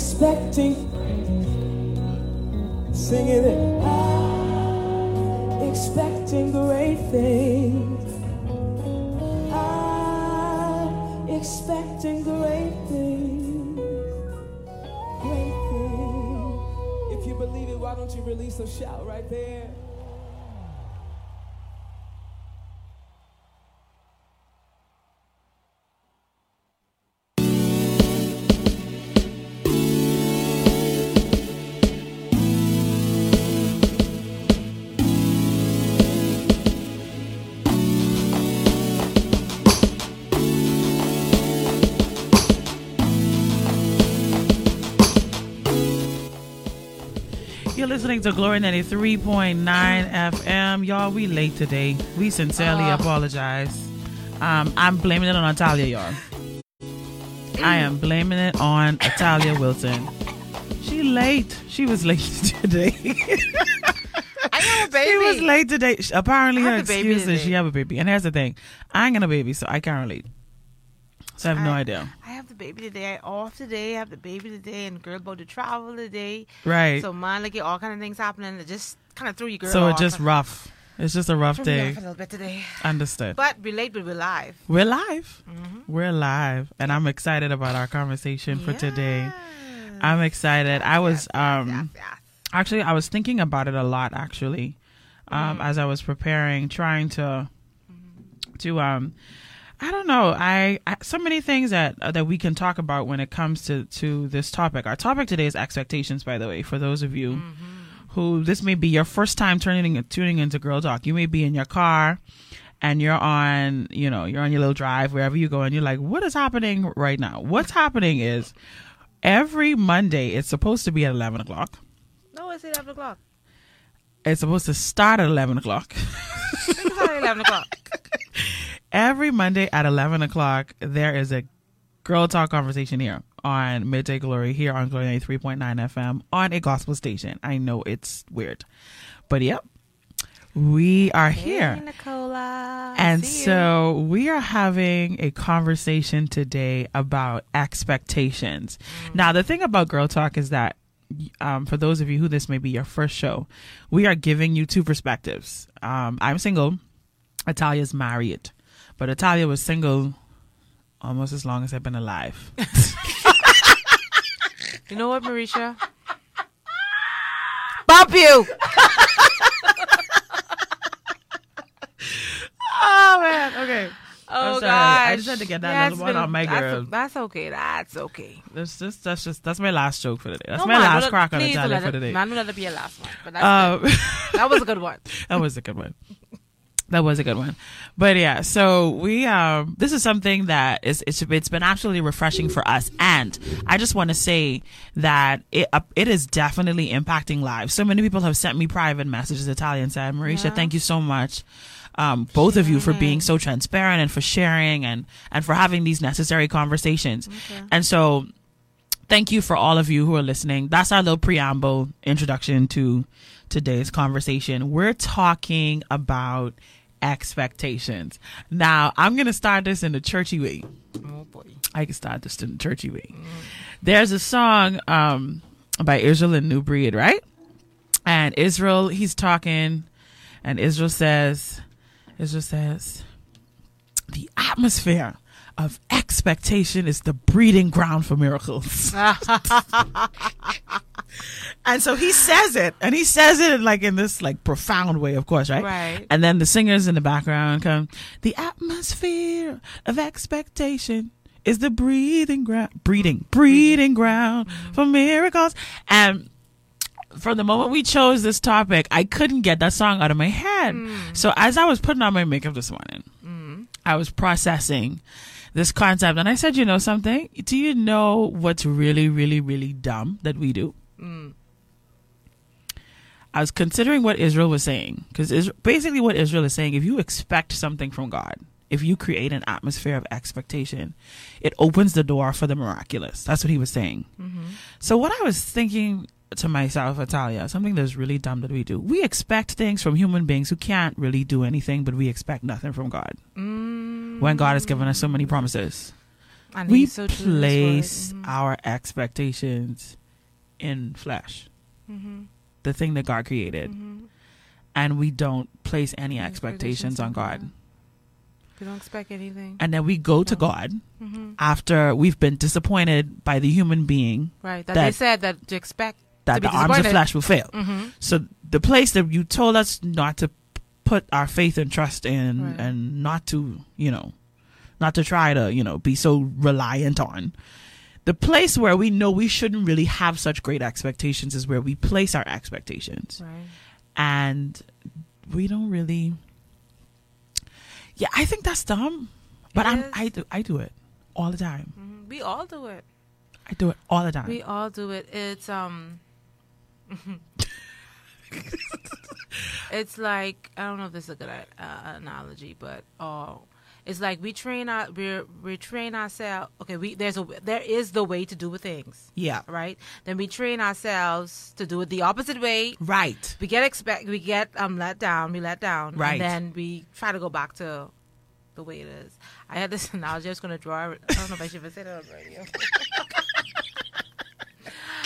expecting. Singing it. Expecting great things. I'm expecting great things. Great things. If you believe it, why don't you release a shout right there? Listening to Glory 93.9 FM. Y'all, we late today. We sincerely Uh. apologize. Um, I'm blaming it on Natalia, y'all. I am blaming it on Natalia Wilson. She late. She was late today. I have a baby. she was late today. Apparently, her excuse is she have a baby. And here's the thing: I ain't got a baby, so I can't relate. So I have no idea. I have the baby today. I off today. I have the baby today, and girl about to travel today. Right. So man, like all kind of things happening. It just kind of threw you girl So it's just rough. It's just a rough Threw me day. off a little bit today. Understood. But we're late, but we're live. We're live. Mm-hmm. We're live, and I'm excited about our conversation for today. I'm excited. I was Yes, um yes, yes. actually I was thinking about it a lot actually, um Mm. as I was preparing, trying to to um I don't know. I, I so many things that uh, that we can talk about when it comes to to this topic. Our topic today is expectations. By the way, for those of you who this may be your first time turning tuning into Girl Talk, you may be in your car and you're on you know you're on your little drive wherever you go and you're like what is happening right now what's happening is every monday it's supposed to be at 11 o'clock No, it's eleven o'clock. it's supposed to start at 11 o'clock it's already eleven o'clock. every monday at 11 o'clock there is a girl talk conversation here on midday glory here on glory 93.9 fm on a gospel station i know it's weird but yep we are here Hey, Nicola. And See you. so we are having a conversation today about expectations. Now, the thing about Girl Talk is that, um, for those of you who this may be your first show, we are giving you two perspectives. Um, I'm single, Italia's married, but Italia was single almost as long as I've been alive. you know what, Mericha? Bump you. oh man, okay. Oh I'm gosh. I just had to get that Yeah, little one been- on my that's, girl. That's okay. That's okay. That's just that's just that's my last joke for today. That's No, my man, last let- crack on please don't for it- today. Man, don't let it be your last one. But that's Um, that was a good one. that was a good one. That was a good one. But yeah, so we um this is something that is it's it's been absolutely refreshing for us and I just want to say that it uh, it is definitely impacting lives. So many people have sent me private messages Italian said, "Mericha, Yeah. thank you so much." Um, both of you for being so transparent and for sharing and and for having these necessary conversations. And so thank you for all of you who are listening. That's our little preamble introduction to today's conversation. We're talking about expectations. Now, I'm going to start this in the churchy way. Oh boy. I can start this in the churchy way. There's a song um, by Israel and New Breed, right? And Israel, he's talking, and Israel says, Israel says, the atmosphere of expectation is the breeding ground for miracles. and so he says it, and he says it like in this like profound way, of course, right? Right. And then the singers in the background come, the atmosphere of expectation is the breathing ground, breeding, breeding ground mm-hmm. for miracles. And from the moment we chose this topic, I couldn't get that song out of my head. Mm. So as I was putting on my makeup this morning, mm. I was processing this concept and I said, you know something? Do you know what's really, really, really dumb that we do? I was considering what Israel was saying because basically what Israel is saying, if you expect something from God, if you create an atmosphere of expectation, it opens the door for the miraculous. That's what he was saying. Mm-hmm. So what I was thinking to myself, Italia, something that's really dumb that we do. We expect things from human beings who can't really do anything, but we expect nothing from God. When God has given us so many promises. And we so true to his word. place Mhm. our expectations in flesh, Mhm. the thing that God created, Mhm. and we don't place any Expectations expectations on God. God. We don't expect anything. And then we go to No. God hmm after we've been disappointed by the human being Right. That, That- they said that to expect. That the arms of flesh will fail. hmm So the place that you told us not to put our faith and trust in Right. and not to, you know, not to try to, you know, be so reliant on. The place where we know we shouldn't really have such great expectations is where we place our expectations. Right. And we don't really Yeah, I think that's dumb. But is. I do I do it all the time. hmm We all do it. I do it all the time. We all do it. It's um. it's like I don't know if this is a good uh, analogy, but oh, it's like we train our we we train ourselves. Okay, we there's a there is the way to do things, yeah. right? Then we train ourselves to do it the opposite way. Right. We get expect we get um let down. We let down, Right. And then we try to go back to the way it is. I had this analogy. I was going to draw. it. I don't know if I should have said it on radio.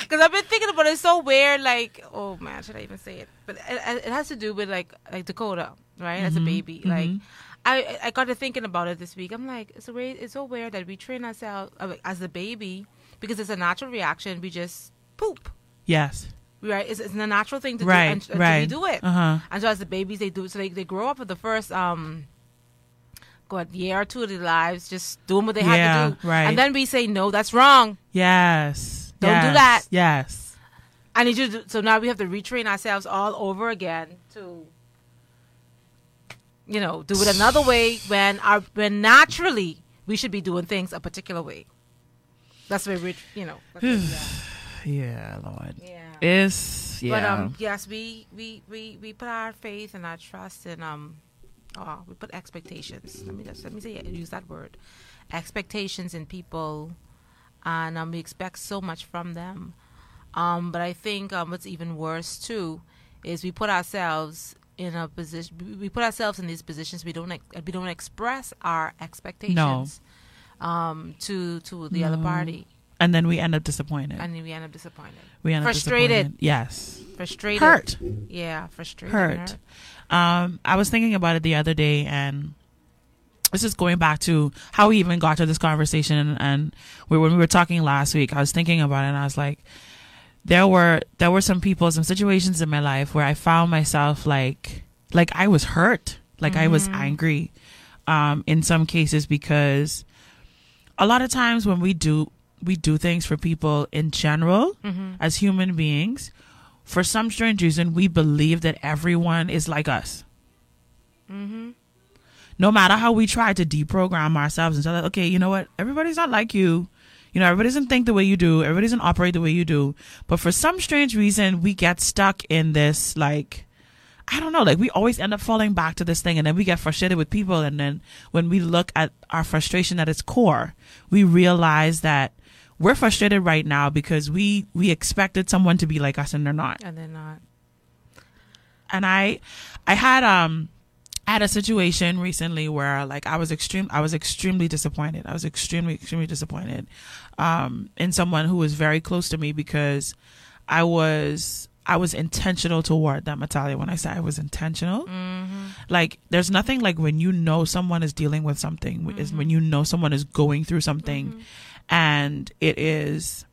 Because I've been thinking about it. It's so weird. Like, oh man, should I even say it? But it, it has to do with like like Dakota, right? As a Mhm, baby, like mhm. I I got to thinking about it this week. I'm like, it's a way. It's so weird that we train ourselves as a baby because it's a natural reaction. We just poop, Yes. right? It's, it's a natural thing to Right. do, and, right. we do it. Uh huh. And so as the babies, they do. So they, they grow up for the first um, God, year or two of their lives, just doing what they Yeah, had to do. right. And then we say, no, that's wrong. Yes. Don't do that. Yes. I need you to. So now we have to retrain ourselves all over again to, you know, do it another way when our when naturally we should be doing things a particular way. That's where we, you know. That's where we are. Yeah, Lord. yeah. It's yeah. But um, yes, we, we we we put our faith and our trust in um, oh, we put expectations. Let me just let me say use that word, expectations in people, and um, we expect so much from them. Um, but I think um, what's even worse too is we put ourselves in a position. we- put ourselves in these positions. We don't ex- we don't express our expectations. Um, to to the other party, and then we end up disappointed. and then we end up disappointed, we end up frustrated. Yes. frustrated, Hurt. Yeah, frustrated, and Hurt. Um, I was thinking about it the other day, and this is going back to how we even got to this conversation. And, and we, when we were talking last week, I was thinking about it, and I was like, there were there were some people, some situations in my life where I found myself like like I was hurt, like I was Mhm. angry, um, in some cases because a lot of times when we do we do things for people in general Mm-hmm. as human beings, for some strange reason, we believe that everyone is like us. Mm-hmm. No matter how we try to deprogram ourselves and tell that, okay, you know what, everybody's not like you. You know, everybody doesn't think the way you do. Everybody doesn't operate the way you do. But for some strange reason, we get stuck in this, like, I don't know, like we always end up falling back to this thing and then we get frustrated with people. And then when we look at our frustration at its core, we realize that we're frustrated right now because we, we expected someone to be like us and they're not And they're not. and I I had um I had a situation recently where like I was extreme I was extremely disappointed. I was extremely extremely disappointed um in someone who was very close to me because I was I was intentional toward them, Natalia, when I say I was intentional. Mm-hmm. Like there's nothing like when you know someone is dealing with something is when you know someone is going through something and it is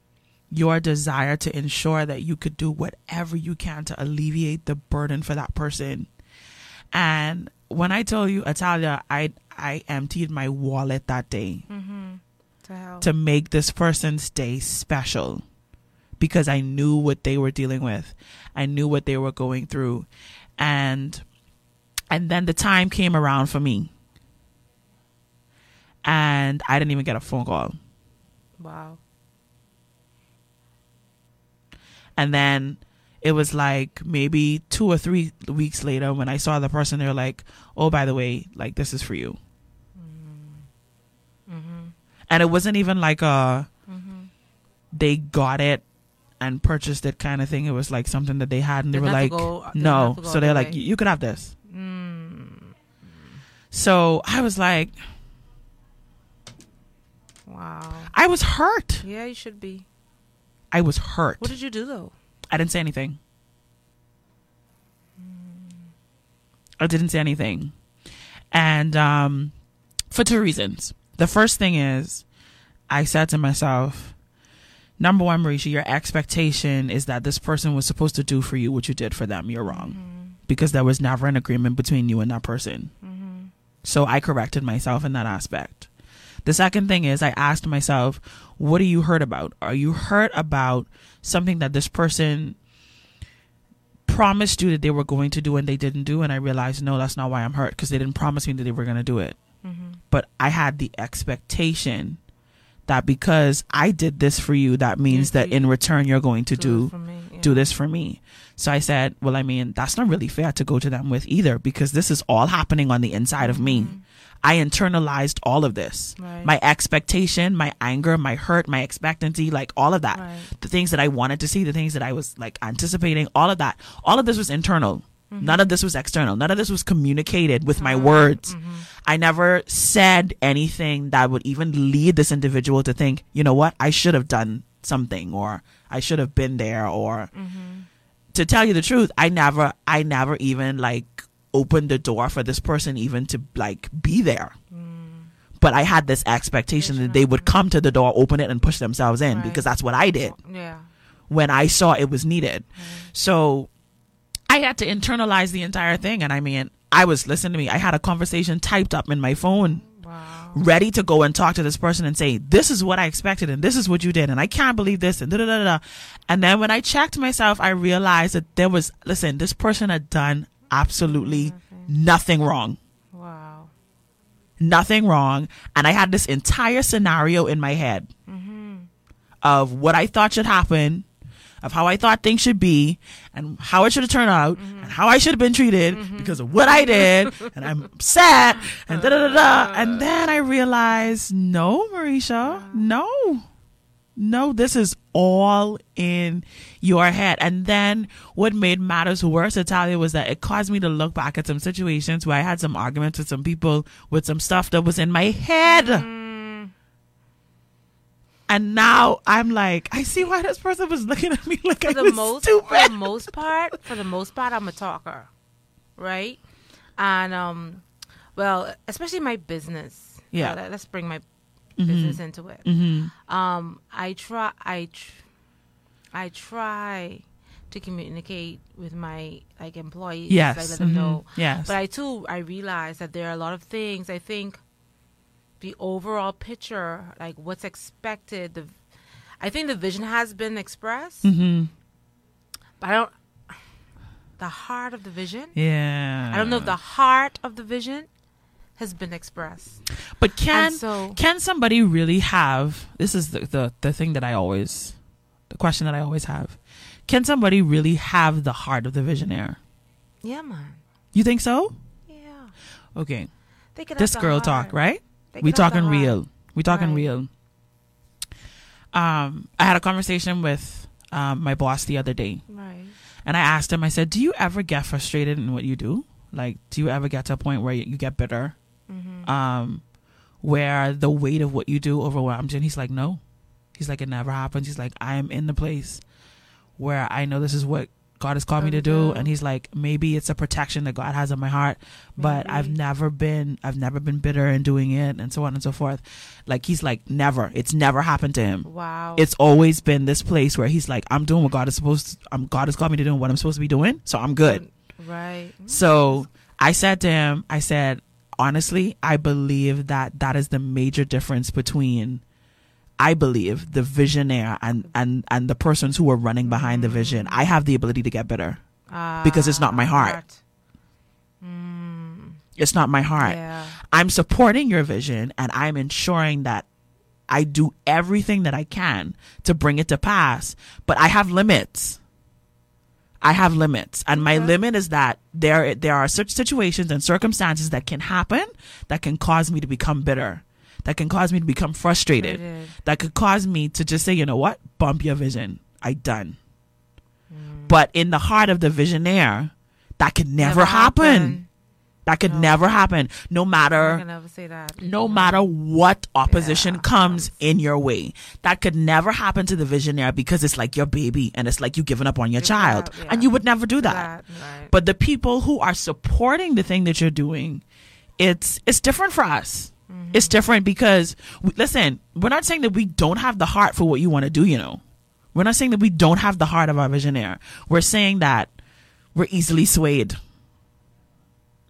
your desire to ensure that you could do whatever you can to alleviate the burden for that person. And when I tell you, Italia, I I emptied my wallet that day Mm-hmm. To to make this person's day special because I knew what they were dealing with. I knew what they were going through. And and then the time came around for me. And I didn't even get a phone call. wow. And then it was like maybe two or three weeks later when I saw the person, they're like, oh, by the way, like this is for you. Mm-hmm. And it wasn't even like a, Mm-hmm. they got it and purchased it kind of thing. It was like something that they had and they were like, go- no. have to go So they're like, you you could have this. Mm. So I was like, Wow. I was hurt. Yeah, you should be. I was hurt. What did you do though? I didn't say anything. I didn't say anything. And um, for two reasons. The first thing is, I said to myself, number one, Mericha, your expectation is that this person was supposed to do for you what you did for them. You're wrong. Because there was never an agreement between you and that person. So I corrected myself in that aspect. The second thing is, I asked myself, what are you hurt about? Are you hurt about something that this person promised you that they were going to do and they didn't do? And I realized, no, that's not why I'm hurt because they didn't promise me that they were going to do it. Mm-hmm. But I had the expectation that because I did this for you, that means that mm-hmm. in return you're going to do for me. yeah. Do this for me. So I said, well, I mean, that's not really fair to go to them with either because this is all happening on the inside of me. Mm-hmm. I internalized all of this. Right. My expectation, my anger, my hurt, my expectancy, like all of that. Right. The things that I wanted to see, the things that I was like anticipating, all of that. All of this was internal. Mm-hmm. None of this was external. None of this was communicated with my words. Mm-hmm. I never said anything that would even lead this individual to think, you know what, I should have done something or I should have been there or to tell you the truth, I never I never even like opened the door for this person even to like be there. Mm. But I had this expectation that they would come to the door, open it and push themselves in Right. because that's what I did Yeah. when I saw it was needed. So I had to internalize the entire thing. And I mean, I was, listen to me, I had a conversation typed up in my phone, Wow. ready to go and talk to this person and say, this is what I expected and this is what you did. And I can't believe this and da da da da. And then when I checked myself, I realized that there was, listen, this person had done absolutely nothing wrong Wow. nothing wrong and i had this entire scenario in my head mm-hmm. of what i thought should happen of how i thought things should be and how it should have turned out mm-hmm. and how i should have been treated mm-hmm. because of what i did and i'm upset and da da da da. And then i realized no mericha no. No, this is all in your head. And then what made matters worse, Italia, was that it caused me to look back at some situations where I had some arguments with some people with some stuff that was in my head. Mm. And now I'm like, I see why this person was looking at me like I For the was most, for the most part, for the most part, I'm a talker, right? And um, well, especially my business. Yeah. Let- Let's bring my business into it. Mm-hmm. Um, I try. I. Tr- I try to communicate with my like employees. Yes. I let them mhm, know. Yes. But I too I realize that there are a lot of things. I think the overall picture, like what's expected, the I think the vision has been expressed, hmm but I don't the heart of the vision. Yeah. I don't know if the heart of the vision has been expressed. But can so can somebody really have this is the, the the thing that i always the question that i always have can somebody really have the heart of the visionaire yeah, man. you think so Yeah. okay They could have this girl heart. talk right They we could have the talking real we talking Right. real um i had a conversation with um, my boss the other day Right. and i asked him i said do you ever get frustrated in what you do like do you ever get to a point where you, you get bitter Mm-hmm. um, where the weight of what you do overwhelms you. And he's like, no. He's like, it never happens. He's like, I am in the place where I know this is what God has called me to do. Mhm. And he's like, maybe it's a protection that God has on my heart, but I've never been, I've never been bitter in doing it and so on and so forth. Like, he's like, never. It's never happened to him. Wow. It's always been this place where he's like, I'm doing what God is supposed to, um, God has called me to do what I'm supposed to be doing. So I'm good. Right. So I said to him, I said, honestly, I believe that that is the major difference between, I believe, the visionaire and, and, and the persons who are running behind the vision. I have the ability to get bitter. because it's not my heart. Mm, It's not my heart. yeah. I'm supporting your vision and I'm ensuring that I do everything that I can to bring it to pass, but I have limits. I have limits, and my Okay. limit is that there there are such situations and circumstances that can happen that can cause me to become bitter, that can cause me to become frustrated, Frustrated. that could cause me to just say, you know what, bump your vision. I done. Mm. But in the heart of the visionaire, that could never, happen. That could No. never happen, no matter can never say that. no matter what opposition Yeah. comes in your way. That could never happen to the visionary because it's like your baby and it's like you giving up on your child. child, And you would never do that. That, right. But the people who are supporting the thing that you're doing, it's it's different for us. Mm-hmm. It's different because listen, we're not saying that we don't have the heart for what you want to do, you know. We're not saying that we don't have the heart of our visionaire. We're saying that we're easily swayed.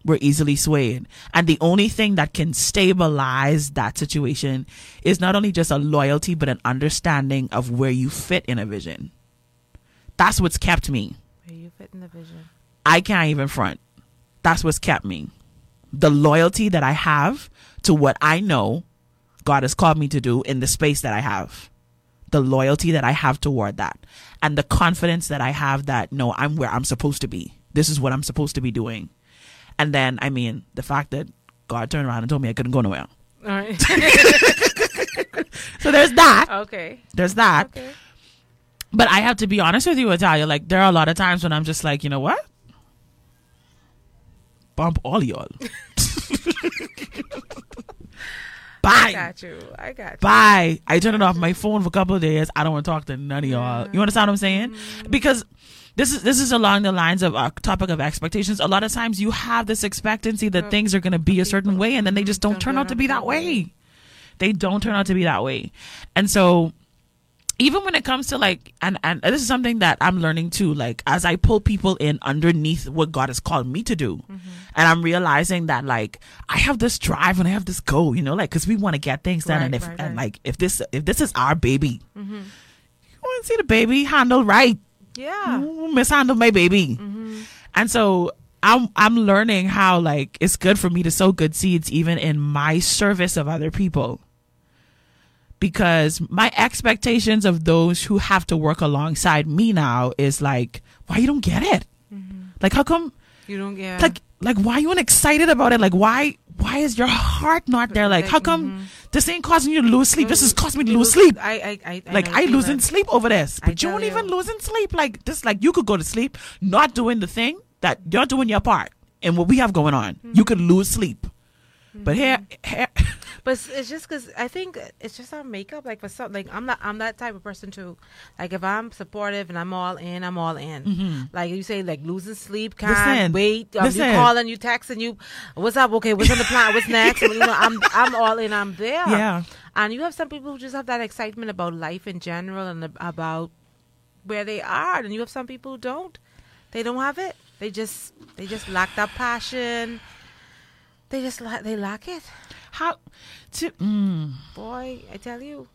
We're easily swayed. And the only thing that can stabilize that situation is not only just a loyalty, but an understanding of where you fit in a vision. That's what's kept me. Where you fit in the vision. I can't even front. That's what's kept me. The loyalty that I have to what I know God has called me to do in the space that I have. The loyalty that I have toward that. And the confidence that I have that no, I'm where I'm supposed to be. This is what I'm supposed to be doing. And then, I mean, the fact that God turned around and told me I couldn't go nowhere. All right. So there's that. okay. There's that. Okay. But I have to be honest with you, Italia. Like there are a lot of times when I'm just like, you know what? Bump all y'all. I got you. I got you. Bye. I turned it off my phone for a couple of days. I don't want to talk to none of y'all. Mm-hmm. You understand what I'm saying? Because this is this is along the lines of our topic of expectations. A lot of times you have this expectancy that things are going to be a certain way, and then they just don't turn out to be that way. They don't turn out to be that way, and so even when it comes to like and and this is something that I'm learning too like as I pull people in underneath what God has called me to do Mm-hmm. and I'm realizing that like I have this drive and I have this goal you know like cuz we want to get things done Right, and if right, and like if this if this is our baby Mm-hmm. you want to see the baby handled right Yeah. Ooh, mishandle my baby and so I'm I'm learning how like it's good for me to sow good seeds even in my service of other people because my expectations of those who have to work alongside me now is like why you don't get it like how come You don't get. like like why you ain't excited about it like why why is your heart not there like how come mm-hmm. this ain't causing you to lose sleep this is causing me to lose sleep I, I, I, like I losing know. sleep over this, but you don't even you. losing sleep. Like this, like you could go to sleep not doing the thing that you're doing your part and what we have going on. Mm-hmm. You could lose sleep, but here, here But it's, just because I think it's just our makeup. Like for some, like I'm not, I'm that type of person too. Like if I'm supportive and I'm all in, I'm all in. Like you say, like losing sleep, can't Mm-hmm. Listen, wait. Um, listen. You calling, you texting, you, what's up? Okay, what's on the plan? What's next? you know, I'm, I'm all in. I'm there. Yeah. And you have some people who just have that excitement about life in general and about where they are, and you have some people who don't. They don't have it. They just, they just lack that passion. They just, la- they lack it. How to mm, Boy, I tell you.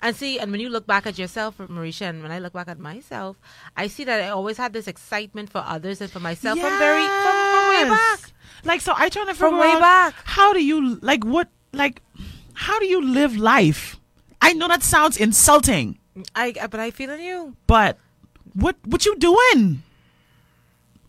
And see, and when you look back at yourself, Mericha, and when I look back at myself, I see that I always had this excitement for others and for myself from very from, from way back. Like so, I trying to figure From way out back. how do you like what like how do you live life? I know that sounds insulting, I but I feel in you. but what what you doing?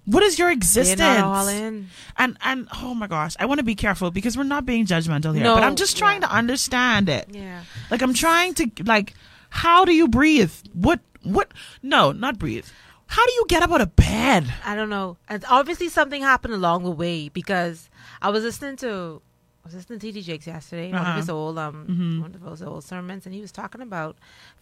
What is your They're existence? not all in. And and oh my gosh, I want to be careful because we're not being judgmental here. No, but I'm just trying yeah. to understand it. Yeah. Like I'm trying to like how do you breathe? What what no, not breathe. How do you get up out of bed? I don't know. And obviously something happened along the way because I was listening to was listening to T.D. Jakes yesterday, one Uh-huh. of his old um Mhm. one of those old sermons, and he was talking about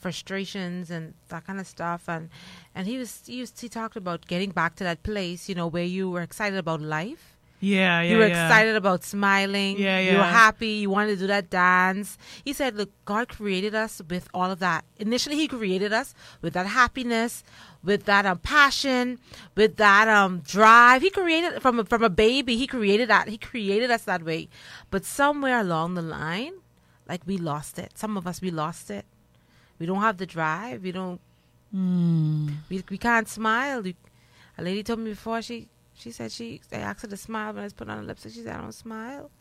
frustrations and that kind of stuff, and and he was he was he talked about getting back to that place, you know, where you were excited about life, Yeah, yeah. you were yeah. excited about smiling, Yeah, yeah. you were happy, you wanted to do that dance. He said, look, God created us with all of that. Initially, He created us with that happiness, with that um, passion, with that um, drive. He created from a, from a baby. He created that. He created us that way. But somewhere along the line, like we lost it. Some of us we lost it. We don't have the drive. We don't. Mm. We, we can't smile. We- a lady told me before she she said she I asked her to smile when I was putting on a lipstick. She said I don't smile.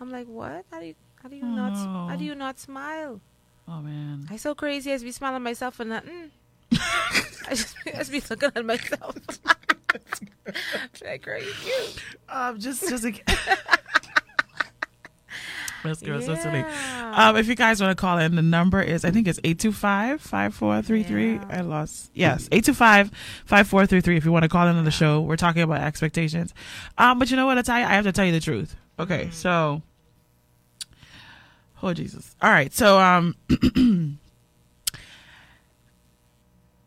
I'm like what? How do you how do you Oh, not how do you not smile? Oh man. I so crazy as be smiling at myself and nothing. I just I just be looking at myself. like crazy. Um just just like Girls listening. Yeah. Um, if you guys want to call in, the number is I think it's 825-5433. Yeah. I lost. Yes, 825-5433 if you want to call in on the show. We're talking about expectations. Um, but you know what? I I have to tell you the truth. Okay, so Oh Jesus. All right. So um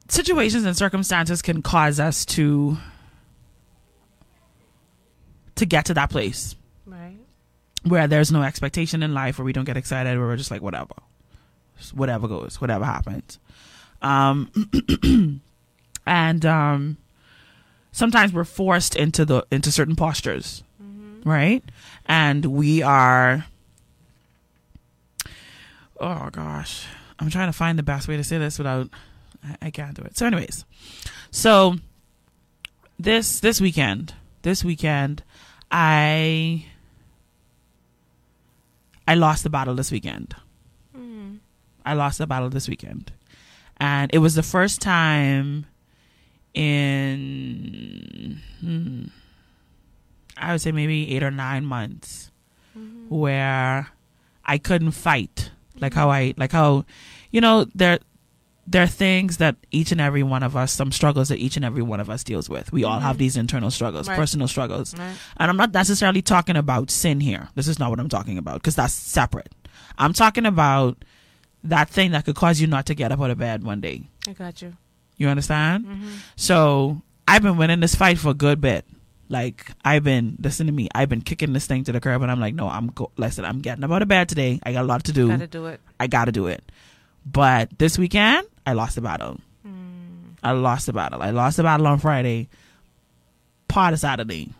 situations and circumstances can cause us to to get to that place. Right. where there's no expectation in life where we don't get excited where we're just like whatever. Just whatever goes whatever happens. Um and um sometimes we're forced into the into certain postures. Right? And we are oh gosh. I'm trying to find the best way to say this without I, I can't do it so anyways so this this weekend this weekend i I lost the battle this weekend. Mm. I lost the battle this weekend. And it was the first time in, hmm, I would say maybe eight or nine months where I couldn't fight. Like how I, like how, you know, there, there are things that each and every one of us, some struggles that each and every one of us deals with. We all have these internal struggles, Right. personal struggles. Right. And I'm not necessarily talking about sin here. This is not what I'm talking about because that's separate. I'm talking about that thing that could cause you not to get up out of bed one day. I got you. You understand? Mm-hmm. So I've been winning this fight for a good bit. Like I've been, listen to me. I've been kicking this thing to the curb, and I'm like, no, I'm go- listen. I'm getting up out of bed today. I got a lot to do. Got to do it. I got to do it. But this weekend, I lost the battle. I lost the battle. I lost the battle on Friday. Part of Saturday.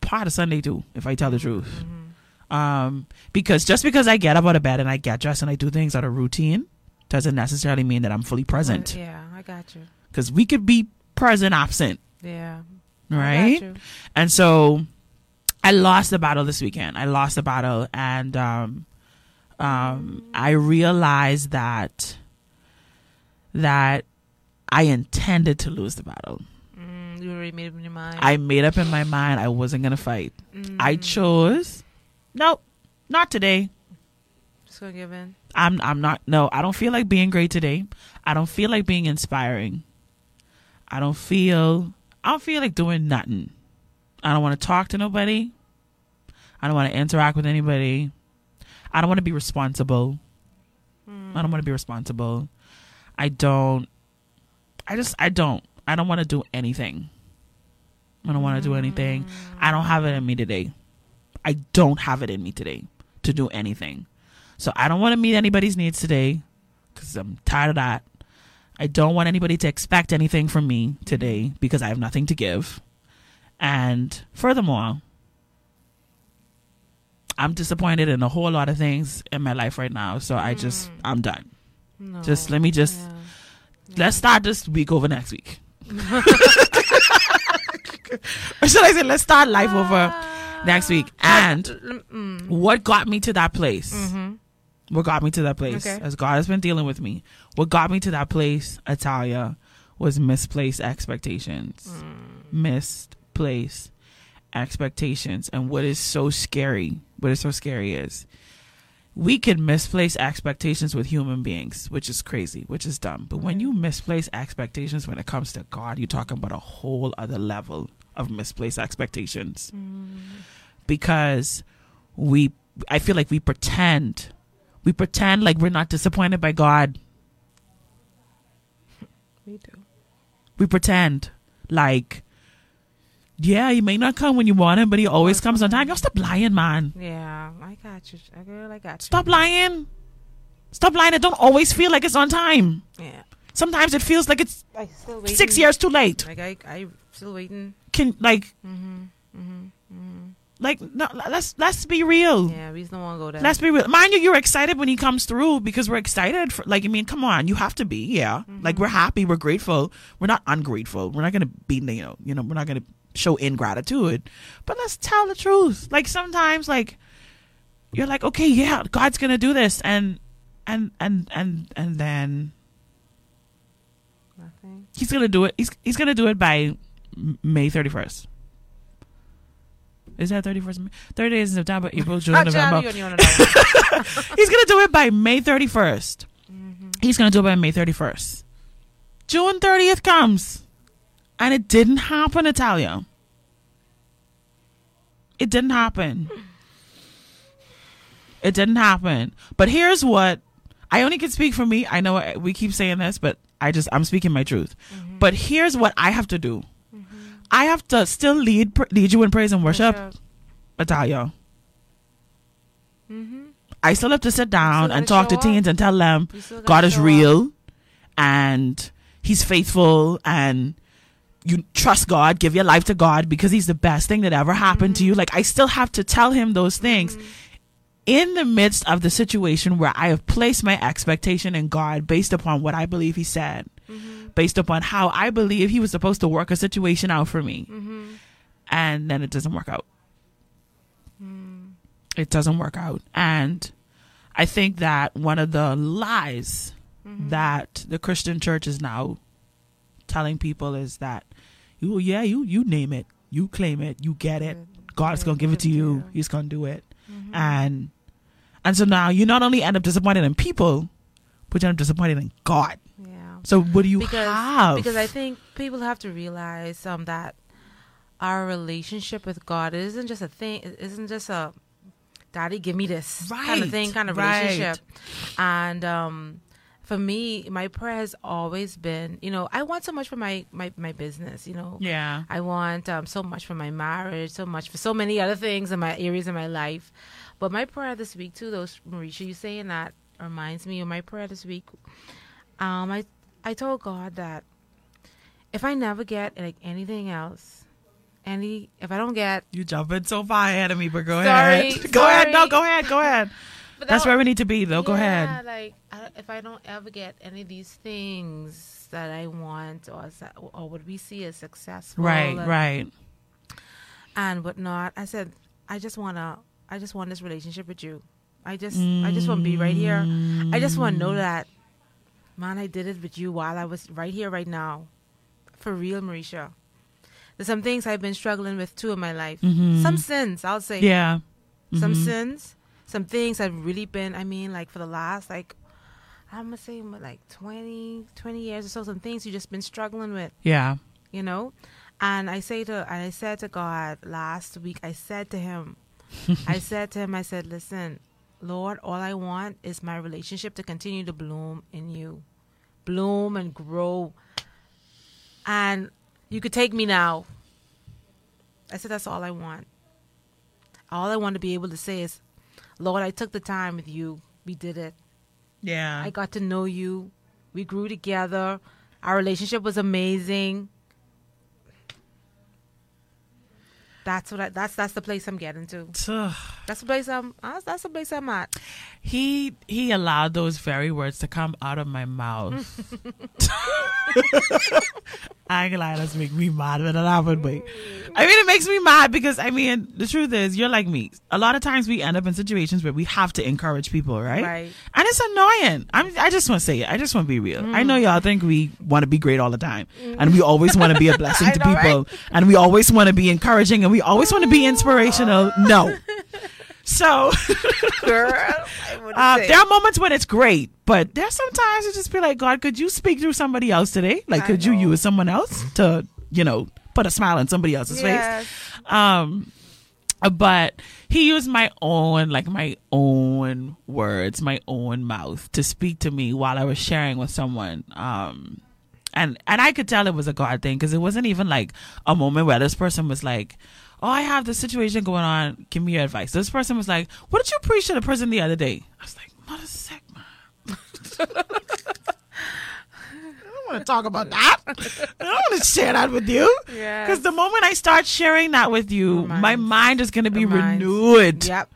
Part of Sunday too, if I tell the truth. Um, because just because I get up out of bed and I get dressed and I do things out of routine doesn't necessarily mean that I'm fully present. Yeah, I got you. Because we could be present absent, Yeah. I right? got you. And so I lost the battle this weekend. I lost the battle and um um I realized that that I intended to lose the battle. Mm, you already made up in your mind. I made up in my mind I wasn't going to fight. I chose nope, not today. Just gonna give in. I'm I'm not no, I don't feel like being great today. I don't feel like being inspiring. I don't feel I don't feel like doing nothing. I don't want to talk to nobody. I don't want to interact with anybody. I don't want to be responsible. I don't want to be responsible. I don't I just I don't. I don't want to do anything. I don't want to do anything. I don't have it in me today. I don't have it in me today to do anything. So I don't want to meet anybody's needs today because I'm tired of that. I don't want anybody to expect anything from me today because I have nothing to give. And furthermore, I'm disappointed in a whole lot of things in my life right now. So I just, I'm done. No. Just let me just, Yeah. let's start this week over next week. or should I say, let's start life over next week. And Mm, what got me to that place? mhm. What got me to that place? Okay. As God has been dealing with me, what got me to that place, Italia, was misplaced expectations. Misplaced expectations. And what is so scary, what is so scary is we can misplace expectations with human beings, which is crazy, which is dumb. But when you misplace expectations when it comes to God, you're talking about a whole other level of misplaced expectations. Mm. Because we I feel like we pretend we pretend like we're not disappointed by God. We do. We pretend like yeah, he may not come when you want him, but he always comes on time. Yo, stop lying, man. Yeah, I got you, girl. I got you. Stop lying. Stop lying. It don't always feel like it's on time. Yeah. Sometimes it feels like it's six years too late. Like I, I still waiting. Can like Mhm. Mhm. Like no, let's let's be real. Yeah, we don't want to go there. Let's be real. Mind you, you're excited when he comes through because we're excited. For, like, I mean, come on, you have to be. Yeah, like we're happy, we're grateful. We're not ungrateful. We're not gonna be, you know, you know, we're not gonna show ingratitude. But let's tell the truth. Like sometimes, like you're like, okay, yeah, God's gonna do this, and and and and and then Nothing. he's gonna do it. He's he's gonna do it by May thirty first. Is that 31st? May? 30 days in September, April, June, November. Charlie, you're on another one. He's gonna do it by May 31st. Mm-hmm. He's gonna do it by May 31st. June 30th comes, and it didn't happen, Natalia. It didn't happen. It didn't happen. But here's what I only can speak for me. I know we keep saying this, but I just I'm speaking my truth. Mm-hmm. But here's what I have to do. I have to still lead lead you in praise and worship, Natalia. Mm-hmm. I still have to sit down and talk to up. teens and tell them You still gotta God is show up. real and He's faithful and you trust God, give your life to God because He's the best thing that ever happened to you. Mm-hmm. Like, I still have to tell Him those things mm-hmm. in the midst of the situation where I have placed my expectation in God based upon what I believe He said, mm-hmm. based upon how I believe He was supposed to work a situation out for me. And then it doesn't work out. Mm. It doesn't work out. And I think that one of the lies that the Christian church is now telling people is that you yeah, you you name it, you claim it, you get it. God's gonna give it to you, he's gonna do it. And and so now you not only end up disappointed in people, but you end up disappointed in God. Yeah. So what do you because have? because I think people have to realize um that our relationship with God isn't just a thing. It isn't just a daddy give me this kind of thing kind of right. relationship. And um for me, my prayer has always been, you know, I want so much for my my my business, you know. yeah. I want um, so much for my marriage, so much for so many other things in my areas of my life. But my prayer this week too, those Mericha, you saying that reminds me of my prayer this week. Um, I I told God that if I never get like anything else, any if I don't get, You jumping so far ahead of me, but go Sorry, ahead. Go ahead. No, go ahead. Go ahead. But That's where we need to be, though. Go yeah, ahead. Like I, if I don't ever get any of these things that I want, or or what we see as successful, Right, and- right. and whatnot. I said, I just wanna, I just want this relationship with you. I just, I just want to be right here. I just want to know that, man, I did it with you while I was right here, right now, for real, Mericha. There's some things I've been struggling with too in my life. Some sins, I'll say. Mm-hmm. Yeah. Some Mhm. sins, some things I've really been. I mean, like for the last like. I'm gonna say like 20, 20 years or so. Some things you just been struggling with Yeah. you know and i say to and i said to god last week i said to him i said to him i said listen lord all i want is my relationship to continue to bloom in you bloom and grow and you could take me now i said that's all i want all i want to be able to say is lord i took the time with you we did it Yeah. I got to know you. We grew together. Our relationship was amazing. That's what I, that's that's the place I'm getting to. That's the place I'm that's, that's the place I'm at. he he allowed those very words to come out of my mouth. I ain't gonna lie, that's make me mad when it happened, but I mean it makes me mad because I mean the truth is you're like me. A lot of times we end up in situations where we have to encourage people, right? Right. And it's annoying. I'm I just want to say it. I just want to be real. I know Mm. y'all think we want to be great all the time, and we always want to be a blessing to know, people, and we always want to be encouraging, and we always want to be inspirational. No. So Girl, I uh, there are moments when it's great, but there's sometimes you just be like, God, could you speak through somebody else today? Like, I could you use someone else to, you know, put a smile on somebody else's Yes. face? Um, but he used my own, like my own words, my own mouth to speak to me while I was sharing with someone. Um, and and I could tell it was a God thing because it wasn't even like a moment where this person was like, "Oh, I have this situation going on. Give me your advice." This person was like, "What did you preach to the prison the other day?" I was like, "Mother sick, man." I don't want to talk about that. I don't want to share that with you. Yes. Because the moment I start sharing that with you, Reminds- my mind is going to be reminds- renewed. Yep.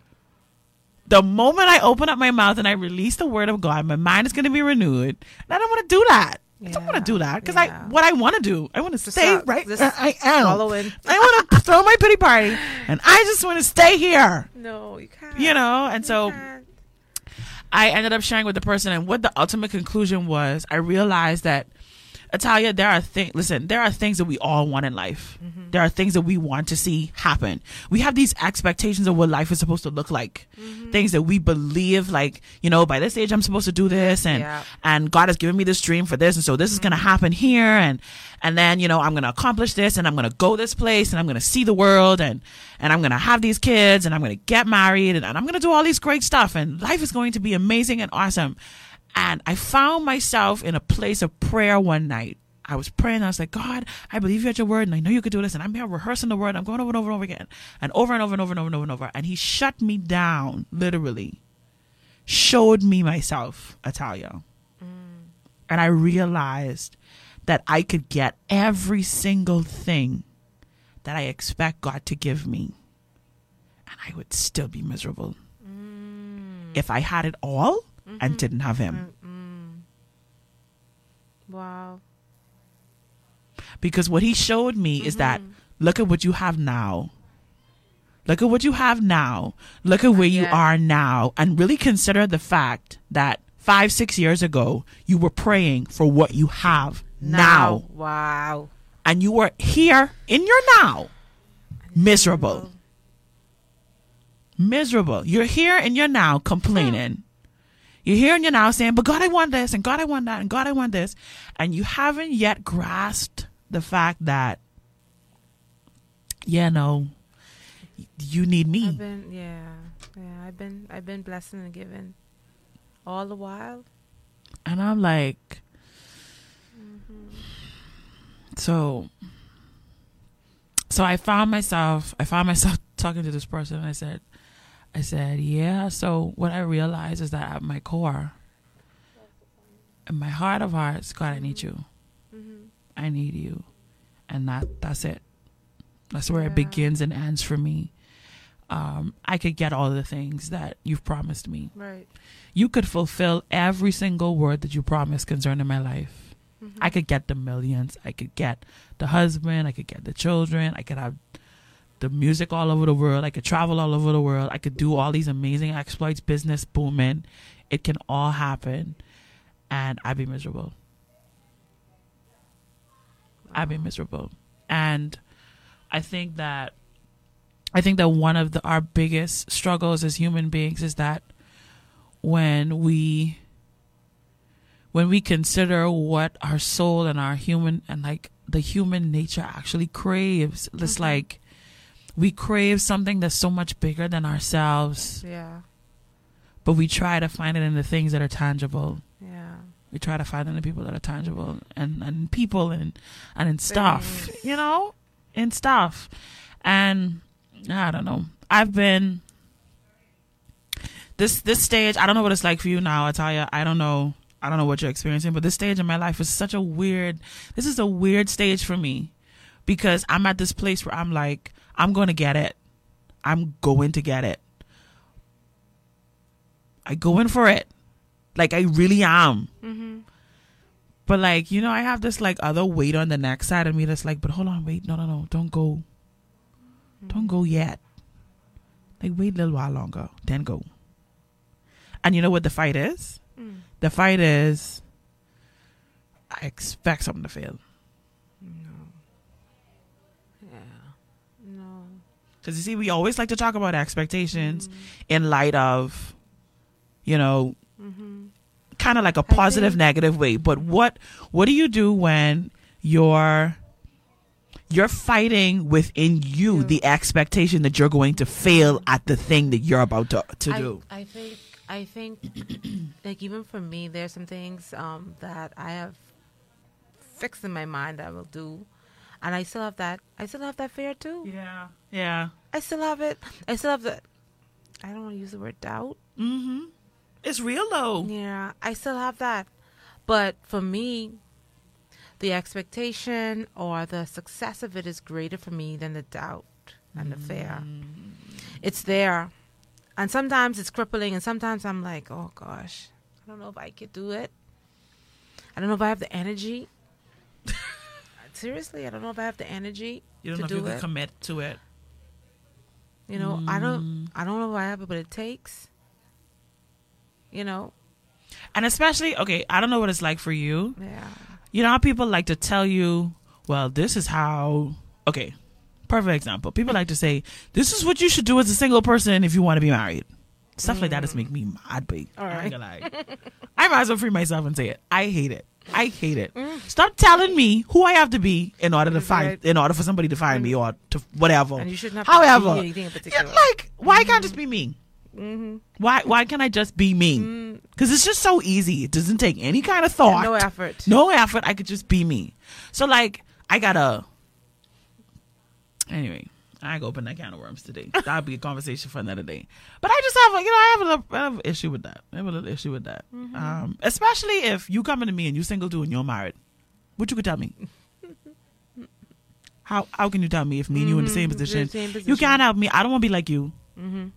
The moment I open up my mouth and I release the word of God, my mind is going to be renewed. And I don't want to do that. I don't want to do that because Yeah. I what I want to do. I want to stay stop- right just where I am. follow in. I want to throw my pity party, and I just want to stay here. No, you can't. You know, and You so can't. I ended up sharing with the person, and what the ultimate conclusion was, I realized that Italia, there are things, listen, there are things that we all want in life. Mm-hmm. There are things that we want to see happen. We have these expectations of what life is supposed to look like. Mm-hmm. Things that we believe, like, you know, by this age, I'm supposed to do this and, Yeah. and God has given me this dream for this. And so this is going to mm-hmm. happen here. And, and then, you know, I'm going to accomplish this and I'm going to go this place and I'm going to see the world and, and I'm going to have these kids and I'm going to get married and, and I'm going to do all these great stuff and life is going to be amazing and awesome. And I found myself in a place of prayer one night. I was praying. I was like, God, I believe you at your word, and I know you could do this. And I'm here rehearsing the word. I'm going over and over and over again, and over and over and over and over and over and over. And He shut me down, literally, showed me myself, Italia, mm. and I realized that I could get every single thing that I expect God to give me, and I would still be miserable mm. if I had it all and mm-hmm. didn't have Him. Mm-hmm. Wow. because what he showed me is that mm-hmm. look at what you have now. Look at what you have now. Look at where you Yeah. are now. And really consider the fact that five six years ago you were praying for what you have now, Wow. and you were here in your now. Miserable. Miserable. You're here in your now complaining you're here in your now saying, but God, I want this, and God, I want that, and God, I want this. And you haven't yet grasped the fact that, yeah, no, you need I've me. been yeah. Yeah, I've been I've been blessing and giving all the while. And I'm like, mm-hmm. so, so I found myself, I found myself talking to this person, and I said, I said, yeah. So what I realized is that at my core, in my heart of hearts, God, I need you. I need you, and that that's it. That's where Yeah. it begins and ends for me. Um, I could get all the things that you've promised me. Right. You could fulfill every single word that you promised concerning my life. I could get the millions. I could get the husband. I could get the children. I could have the music all over the world. I could travel all over the world. I could do all these amazing exploits, business booming. It can all happen. And I'd be miserable. I'd be miserable. And I think that I think that one of the our biggest struggles as human beings is that when we when we consider what our soul and our human and like the human nature actually craves it's mm-hmm. like we crave something that's so much bigger than ourselves Yeah. but we try to find it in the things that are tangible Yeah. we try to find it in the people that are tangible and and people and and in stuff you know in stuff and i don't know i've been this this stage i don't know what it's like for you now Italia. i don't know i don't know what you're experiencing but this stage in my life is such a weird this is a weird stage for me because i'm at this place where i'm like i'm going to get it i'm going to get it i go in for it like i really am Mm-hmm. but like, you know, I have this like other weight on the next side of me that's like, but hold on, wait, no, no, no, don't go. Don't go yet. Like wait a little while longer, then go. And you know what the fight is? Mm. The fight is I expect something to fail. No. Yeah. No. Because you see, we always like to talk about expectations in light of, you know, Mm-hmm. kind of like a positive think- negative way but what what do you do when you're you're fighting within you Yeah. the expectation that you're going to fail at the thing that you're about to, to I, do I think I think like even for me there's some things um that I have fixed in my mind that I will do and I still have that I still have that fear too. yeah yeah I still have it. I still have the I don't want to use the word doubt. mm-hmm it's real though Yeah, I still have that. But for me, the expectation or the success of it is greater for me than the doubt and the fear. It's there. And sometimes it's crippling, and sometimes I'm like, oh gosh, I don't know if I could do it. I don't know if I have the energy. Seriously, I don't know if I have the energy you don't to know if you can commit to it You know, I don't mm. I don't know have it, but it takes. You know, and especially okay i don't know what it's like for you yeah. you know how people like to tell you, well, this is how. Okay, perfect example. People like to say, this is what you should do as a single person if you want to be married. Stuff like that just mm. make me mad, babe. All right. lie. I might as well free myself and say it. I hate it. I hate it. Mm. Stop telling me who I have to be in order to find, right. in order for somebody to find me or to whatever. And you shouldn't have to However, be anything in yeah, like why can't I just be me? mm-hmm. Why why can't I just be me? Because it's just so easy. It doesn't take any kind of thought. no effort. No effort. I could just be me. So like I gotta. Anyway, I ain't open that can of worms today. That'll be a conversation for another day. But I just have a you know I have a little I have an issue with that. I have a little issue with that. Mm-hmm. Um, especially if you coming to me and you single too and you're married. What you could tell me? How how can you tell me if me and you in the same Mhm, the position? You can't help me. I don't want to be like you. Mm-hmm.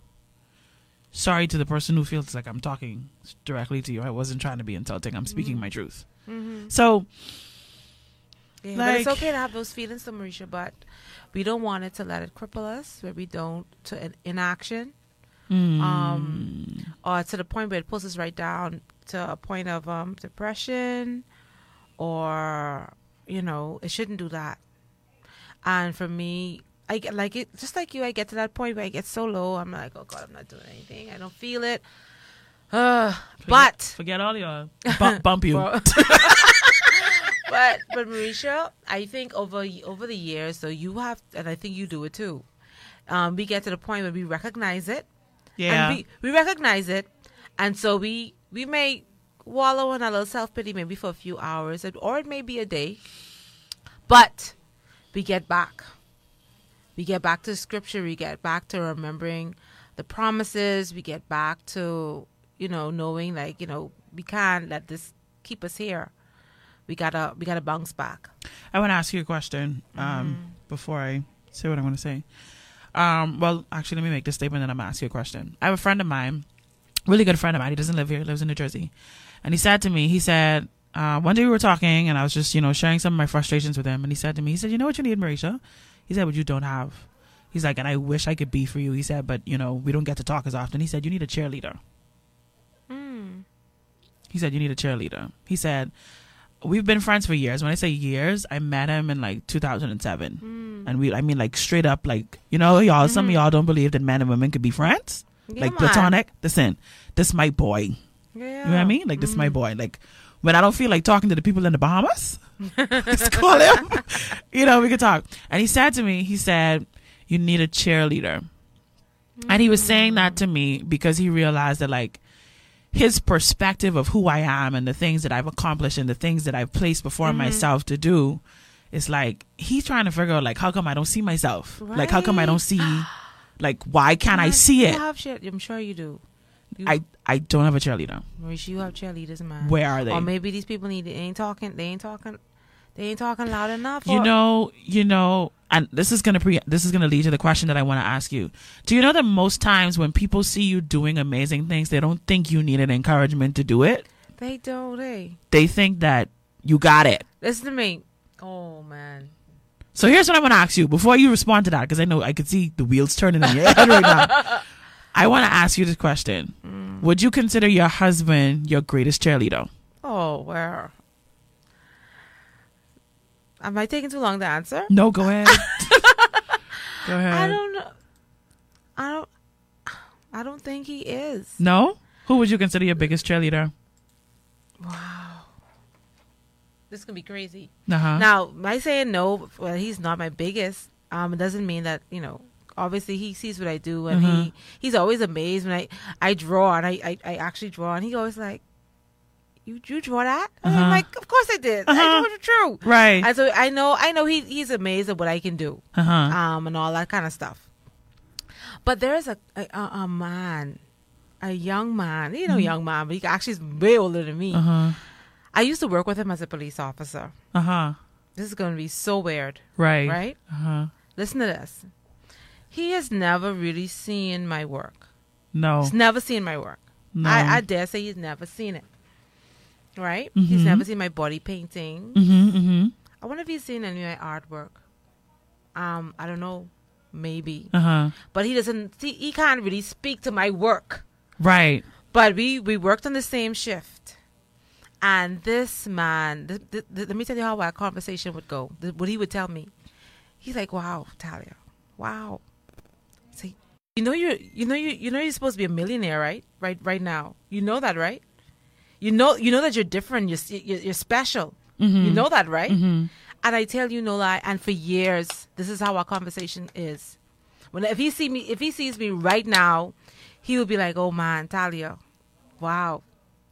Sorry to the person who feels like I'm talking directly to you. I wasn't trying to be insulting. I'm speaking my truth. Mm-hmm. So Yeah, but it's okay to have those feelings, to Mericha, but we don't want it to let it cripple us, where we don't to in- inaction, mm, um, or to the point where it pulls us right down to a point of um, depression, or you know, it shouldn't do that. And for me, I get like it, just like you. I get to that point where I get so low. I'm like, oh God, I'm not doing anything. I don't feel it. Uh, but forget all your bump, bump you. but but Mericha, I think over over the years, so you have, and I think you do it too. Um, we get to the point where we recognize it, yeah. and we we recognize it, and so we we may wallow in a little self pity maybe for a few hours, and- or it may be a day, but we get back. We get back to scripture. We get back to remembering the promises. We get back to you know knowing like you know we can't let this keep us here. We gotta we gotta bounce back. I want to ask you a question um, before I say what I want to say. Um, well, actually, let me make this statement and I'm going to ask you a question. I have a friend of mine, really good friend of mine. He doesn't live here, he lives in New Jersey. And he said to me, he said, uh, one day we were talking and I was just, you know, sharing some of my frustrations with him. And he said to me, he said, you know what you need, Mericha? He said, what you don't have. He's like, and I wish I could be for you. He said, but, you know, we don't get to talk as often. He said, you need a cheerleader. Mm. He said, You need a cheerleader. He said, We've been friends for years. When I say years, I met him in like 2007. Mm. And we, I mean, like straight up, like, you know, y'all, some of y'all don't believe that men and women could be friends. Yeah, like platonic. Listen, this my boy. Yeah. You know what I mean? Like, this my boy. Like, when I don't feel like talking to the people in the Bahamas, just call him. you know, we could talk. And he said to me, he said, You need a cheerleader. And he was saying that to me because he realized that, like, his perspective of who I am and the things that I've accomplished and the things that I've placed before mm-hmm. myself to do is like, he's trying to figure out, like, how come I don't see myself? Like, how come I don't see, like, why can't I Man, see it? have cheer- I'm sure you do. You, I, I don't have a cheerleader. Mericha, you have cheerleaders, man. Where are they? Or maybe these people need. They ain't talking. They ain't talking. They ain't talking loud enough. You or- know, you know, and this is gonna pre this is gonna lead to the question that I want to ask you. Do you know that most times when people see you doing amazing things, they don't think you need an encouragement to do it. they don't. They They think that you got it. listen to me. Oh man. So here's what I want to ask you before you respond to that, because I know I could see the wheels turning in your head right now. I want to ask you this question: mm. Would you consider your husband your greatest cheerleader? Oh where? Am I taking too long to answer? No, go ahead. go ahead. I don't know. I don't. I don't think he is. no. Who would you consider your biggest cheerleader? Wow. This can be crazy. Uh huh. Now, by saying no, well, he's not my biggest. Um, it doesn't mean that you know. Obviously, he sees what I do, and Mhm. he he's always amazed when I I draw and I I, I actually draw, and he always like, "You you draw that?" Uh-huh. I'm like, "Of course I did. Uh-huh. I know it's true." Right. And so I know I know he he's amazed at what I can do, Uh huh. um, and all that kind of stuff. But there is a a, a man, a young man, you know, young man, but he actually is way older than me. Uh huh. I used to work with him as a police officer. Uh huh. This is going to be so weird, Right. right? Uh huh. Listen to this. He has never really seen my work. No. He's never seen my work. No. I, I dare say he's never seen it. Right? He's Mhm. never seen my body painting. Mm-hmm. Mm-hmm. I wonder if he's seen any of my artwork. Um, I don't know. Maybe. Uh huh. But he doesn't see he can't really speak to my work. Right. But we we worked on the same shift. And this man, th- th- th- let me tell you how our conversation would go. What he would tell me, he's like, "Wow, Talia, wow." See, you know you're, you know you, you know you're supposed to be a millionaire, right? Right, right now. You know that, right? You know, you know that you're different. You're, you're, special. Mm-hmm. You know that, right? Mm-hmm. And I tell you no lie. And for years, this is how our conversation is. When if he see me, if he sees me right now, he will be like, "Oh man, Talia, wow,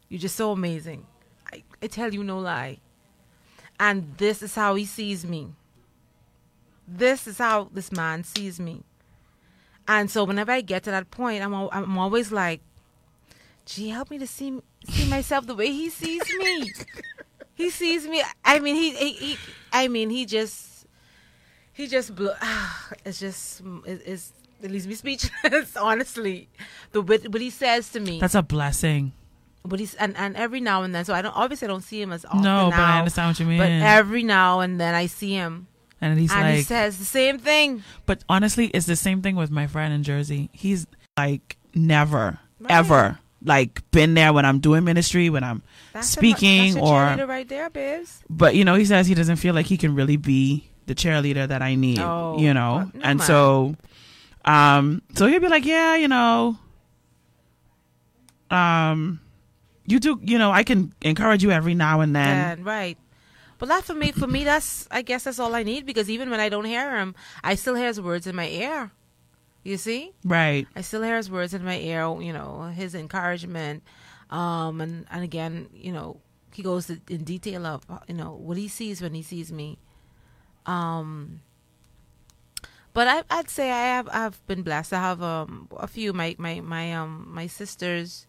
you're just so amazing." I, I tell you no lie. And this is how he sees me. This is how this man sees me. And so whenever I get to that point, I'm I'm always like, "Gee, help me to see see myself the way he sees me." he sees me. I mean, he, he, he I mean, he just he just blew. it's just it's it leaves me speechless. honestly, the what, what he says to me. That's a blessing. But he's and, and every now and then. So I don't obviously I don't see him as often no, now. but I understand what you mean. But every now and then I see him, and he's and he says the same thing. but honestly, it's the same thing with my friend in Jersey. He's like never, Right. ever like been there when I'm doing ministry, when I'm That's a- speaking, that's or cheerleader right there, babes. but you know he says he doesn't feel like he can really be the cheerleader that I need. Oh, you know, no, and man. so, um, so he'll be like, yeah, you know, um, you do, you know, I can encourage you every now and then. Right. But that for me, for me, that's I guess that's all I need because even when I don't hear him, I still hear his words in my ear. You see, Right. I still hear his words in my ear. You know, his encouragement, um, and and again, you know, he goes in detail of you know what he sees when he sees me. Um, but I, I'd say I have I've been blessed. I have um a few my my my um my sisters,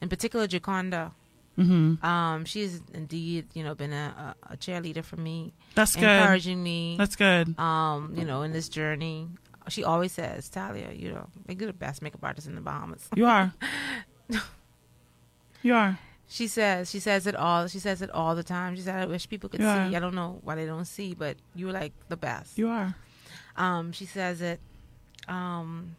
in particular Jaconda. Mm-hmm. Um, she's indeed, you know, been a, a, a cheerleader for me, That's good. encouraging me. That's good. um, you know, in this journey. She always says, Talia, you know, you're the best makeup artist in the Bahamas. You are. you are. She says, she says it all. She says it all the time. She said, I wish people could Yeah. see. I don't know why they don't see, but you're like the best. You are. Um, she says it. Um,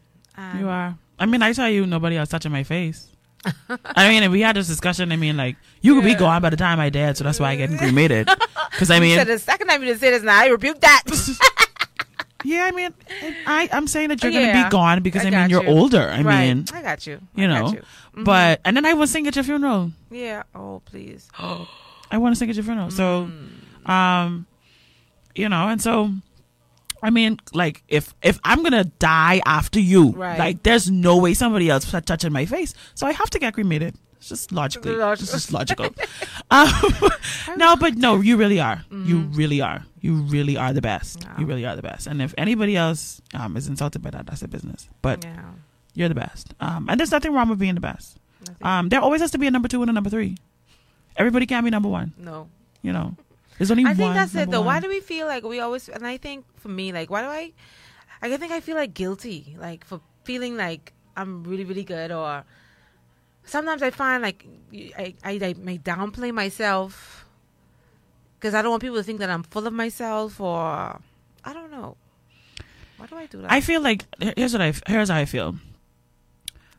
You are. I mean, I tell you, nobody else touching my face. I mean, if we had this discussion, I mean, like, you could be gone by the time I dead, so that's why I get cremated. Because, I mean, said the second time you just say this now, I rebuke that. Yeah, I mean, I, I'm saying that you're going to Yeah. be gone because, I I, mean, got you're you. older. I right. mean, I got you. you I know, got you. Mhm. but, and then I was sing at your funeral. yeah. Oh, please. Oh. I want to sing at your funeral. So, Mm. um, you know, and so, I mean, like, if if I'm gonna die after you, Right. like, there's no way somebody else t- touching my face, so I have to get cremated. It's just logically, Logical. it's just logical. um, no, but no, you really are. You really are. You really are the best. You really are the best. And if anybody else um is insulted by that, that's their business. But you're the best. Um, and there's nothing wrong with being the best. Um, there always has to be a number two and a number three. Everybody can't be number one. no. You know, there's only I one. think that's it though. Why do we feel like we always? And I think for me, like, why do I? I think I feel like guilty, like for feeling like I'm really, really good, or sometimes I find like I I may downplay myself because I don't want people to think that I'm full of myself, or I don't know. Why do I do that? I feel like here's what I here's how I feel.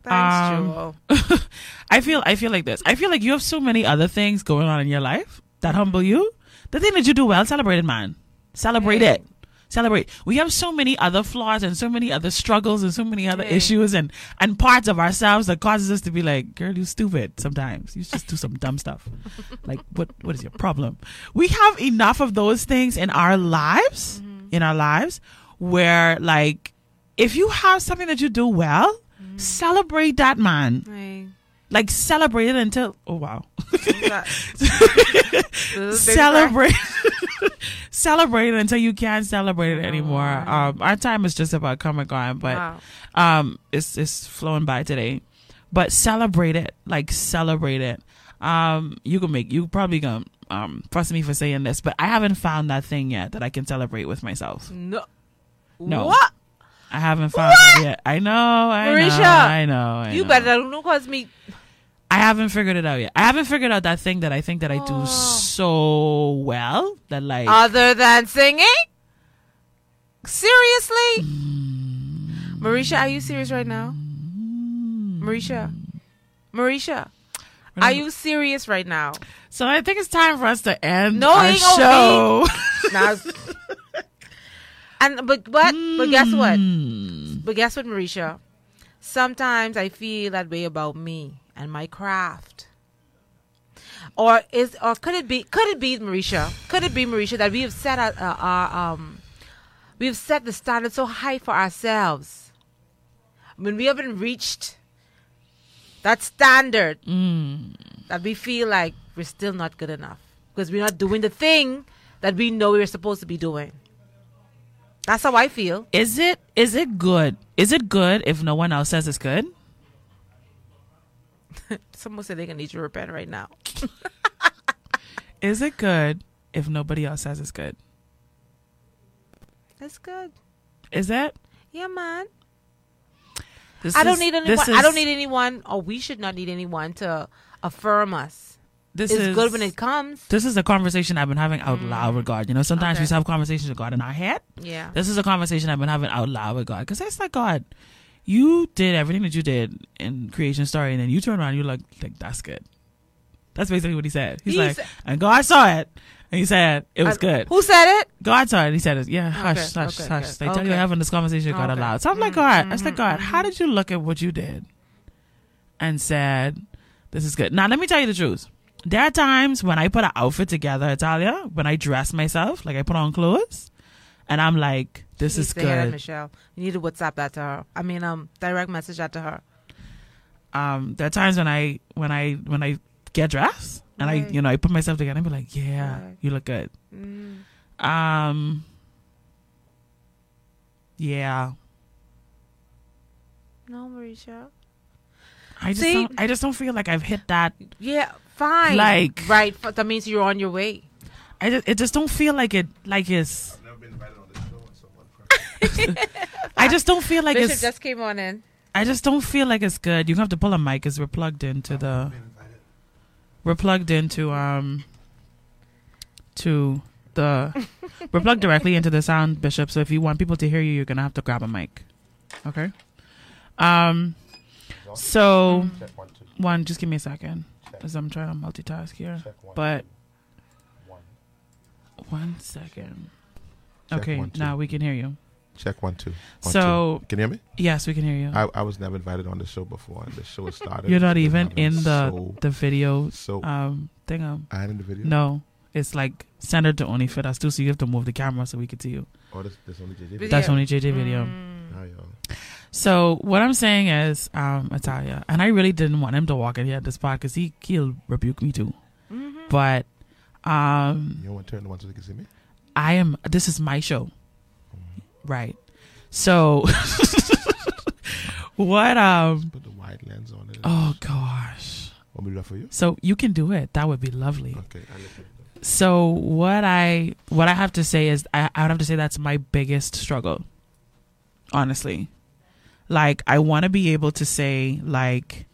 Thanks, um. I feel I feel like this. I feel like you have so many other things going on in your life that humble you. The thing that you do well, celebrate it, man. Celebrate Yeah. it. Celebrate. We have so many other flaws and so many other struggles and so many other issues and and parts of ourselves that causes us to be like, girl, you stupid. Sometimes you just do some dumb stuff. Like what what is your problem? We have enough of those things in our lives, mm-hmm. in our lives, where like if you have something that you do well, mm-hmm. celebrate that man. Hey, Like celebrate it until oh wow. who's that? This is Baby celebrate celebrate it until you can't celebrate it anymore. Oh. Um our time is just about come and gone, but Wow. um it's it's flowing by today. But celebrate it. Like celebrate it. Um you can make you probably gonna um fuss me for saying this, but I haven't found that thing yet that I can celebrate with myself. No. No. What? I haven't found it yet. I know, I Mericha, know, I know. I You know. better don't cause me. I haven't figured it out yet. I haven't figured out that thing that I think that I do Oh. so well that like Other than singing? Seriously? Mericha, are you serious right now? Mericha. Mericha. We're you serious right now? So I think it's time for us to end No, our it ain't gonna show. Now, and but but but guess what? Hmm. But guess what, Mericha? Sometimes I feel that way about me and my craft. Or is or could it be could it be Mericha? Could it be Mericha that we have set our, uh, our um we have set the standard so high for ourselves when we haven't reached that standard Mm. that we feel like we're still not good enough because we're not doing the thing that we know we're supposed to be doing. That's how I feel. Is it is it good? Is it good if no one else says it's good? Someone said they're gonna need to repent right now. Is it good if nobody else says it's good? That's good. Is that? Yeah, man. This I don't is- need anyone. I don't need anyone, or we should not need anyone to affirm us. This it's is good when it comes. This is a conversation I've been having out loud mm. with God. You know, sometimes we Okay. have conversations with God in our head. Yeah. This is a conversation I've been having out loud with God because it's like God, you did everything that you did in creation story, and then you turn around, and you're like, like that's good. That's basically what he said. He's He like, said- and God saw it, and he said it was Uh, good. Who said it? God saw it. And he said, it. "Yeah, hush, Okay, hush, okay, hush." They tell you Okay. you're having this conversation God Okay. aloud. So I'm like, God, I was like, mhm, God, how did you look at what you did and said, "This is good"? Now, let me tell you the truth. There are times when I put an outfit together, Italia, when I dress myself, like I put on clothes, and I'm like, "This is need to hear that, good." Michelle. You need to WhatsApp that to her. I mean, um, direct message that to her. Um, there are times when I when I when I get dressed and I you know I put myself together and be like, "Yeah, Right. you look good." Mm. Um, yeah. No, Mericha. I just See? don't, I just don't feel like I've hit that. Yeah, fine. Like- right. That means you're on your way. I just, it just don't feel like it like it's. I've never been invited on this show, and so what? I just don't feel like Bishop it's. just came on in. I just don't feel like it's good. You have to pull a mic because we're plugged into the. We're plugged into um. To the, we're plugged directly into the sound, Bishop. So if you want people to hear you, you're gonna have to grab a mic. Okay. Um. So Check one, one, just give me a second, Check, because I'm trying to multitask here. check one. But one. one second. Check Okay, one, now we can hear you. Check one, two. One, So- two. can you hear me? Yes, we can hear you. I, I was never invited on the show before, and the show has started. You're not even in the so, the video so um thing. Um, I am in the video. no, it's like centered to only fit us too. So you have to move the camera so we can see you. Oh, this, this only JJ. Video. Video. That's only JJ video. Mm. Ah. So what I'm saying is, um, Italia, and I really didn't want him to walk in here at this spot because he he'll rebuke me too. Mhm. But um, You want to turn the one so they can see me? I am. This is my show, right? So what? Um. Put the wide lens on it. Oh gosh. Want me to do that for you? So you can do it. That would be lovely. Okay. I listen. So what I what I have to say is I, I would have to say that's my biggest struggle. Honestly. Like I want to be able to say like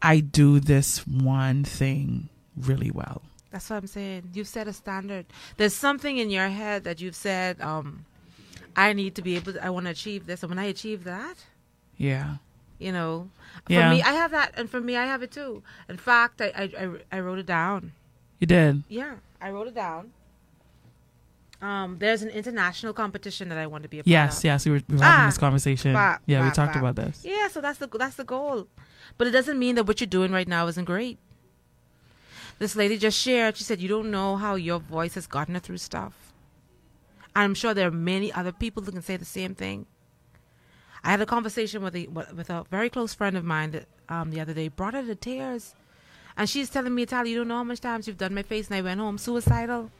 I do this one thing really well. That's what I'm saying. You've set a standard. There's something in your head that you've said, um, I need to be able to, I want to achieve this. And when I achieve that, Yeah. you know, Yeah. for me, I have that. And for me, I have it too. In fact, I, I, I, I wrote it down. You did. Yeah, I wrote it down. Um, there's an international competition that I want to be a part Yes, of. yes, we were, we were having Ah, this conversation. bah, yeah, we talked bah. about this. Yeah, so that's the that's the goal. But it doesn't mean that what you're doing right now isn't great. This lady just shared, she said, You don't know how your voice has gotten her through stuff. I'm sure there are many other people who can say the same thing. I had a conversation with a with a very close friend of mine that um, the other day brought her to tears. And she's telling me, Tally, you don't know how much times you've done my face and I went home suicidal.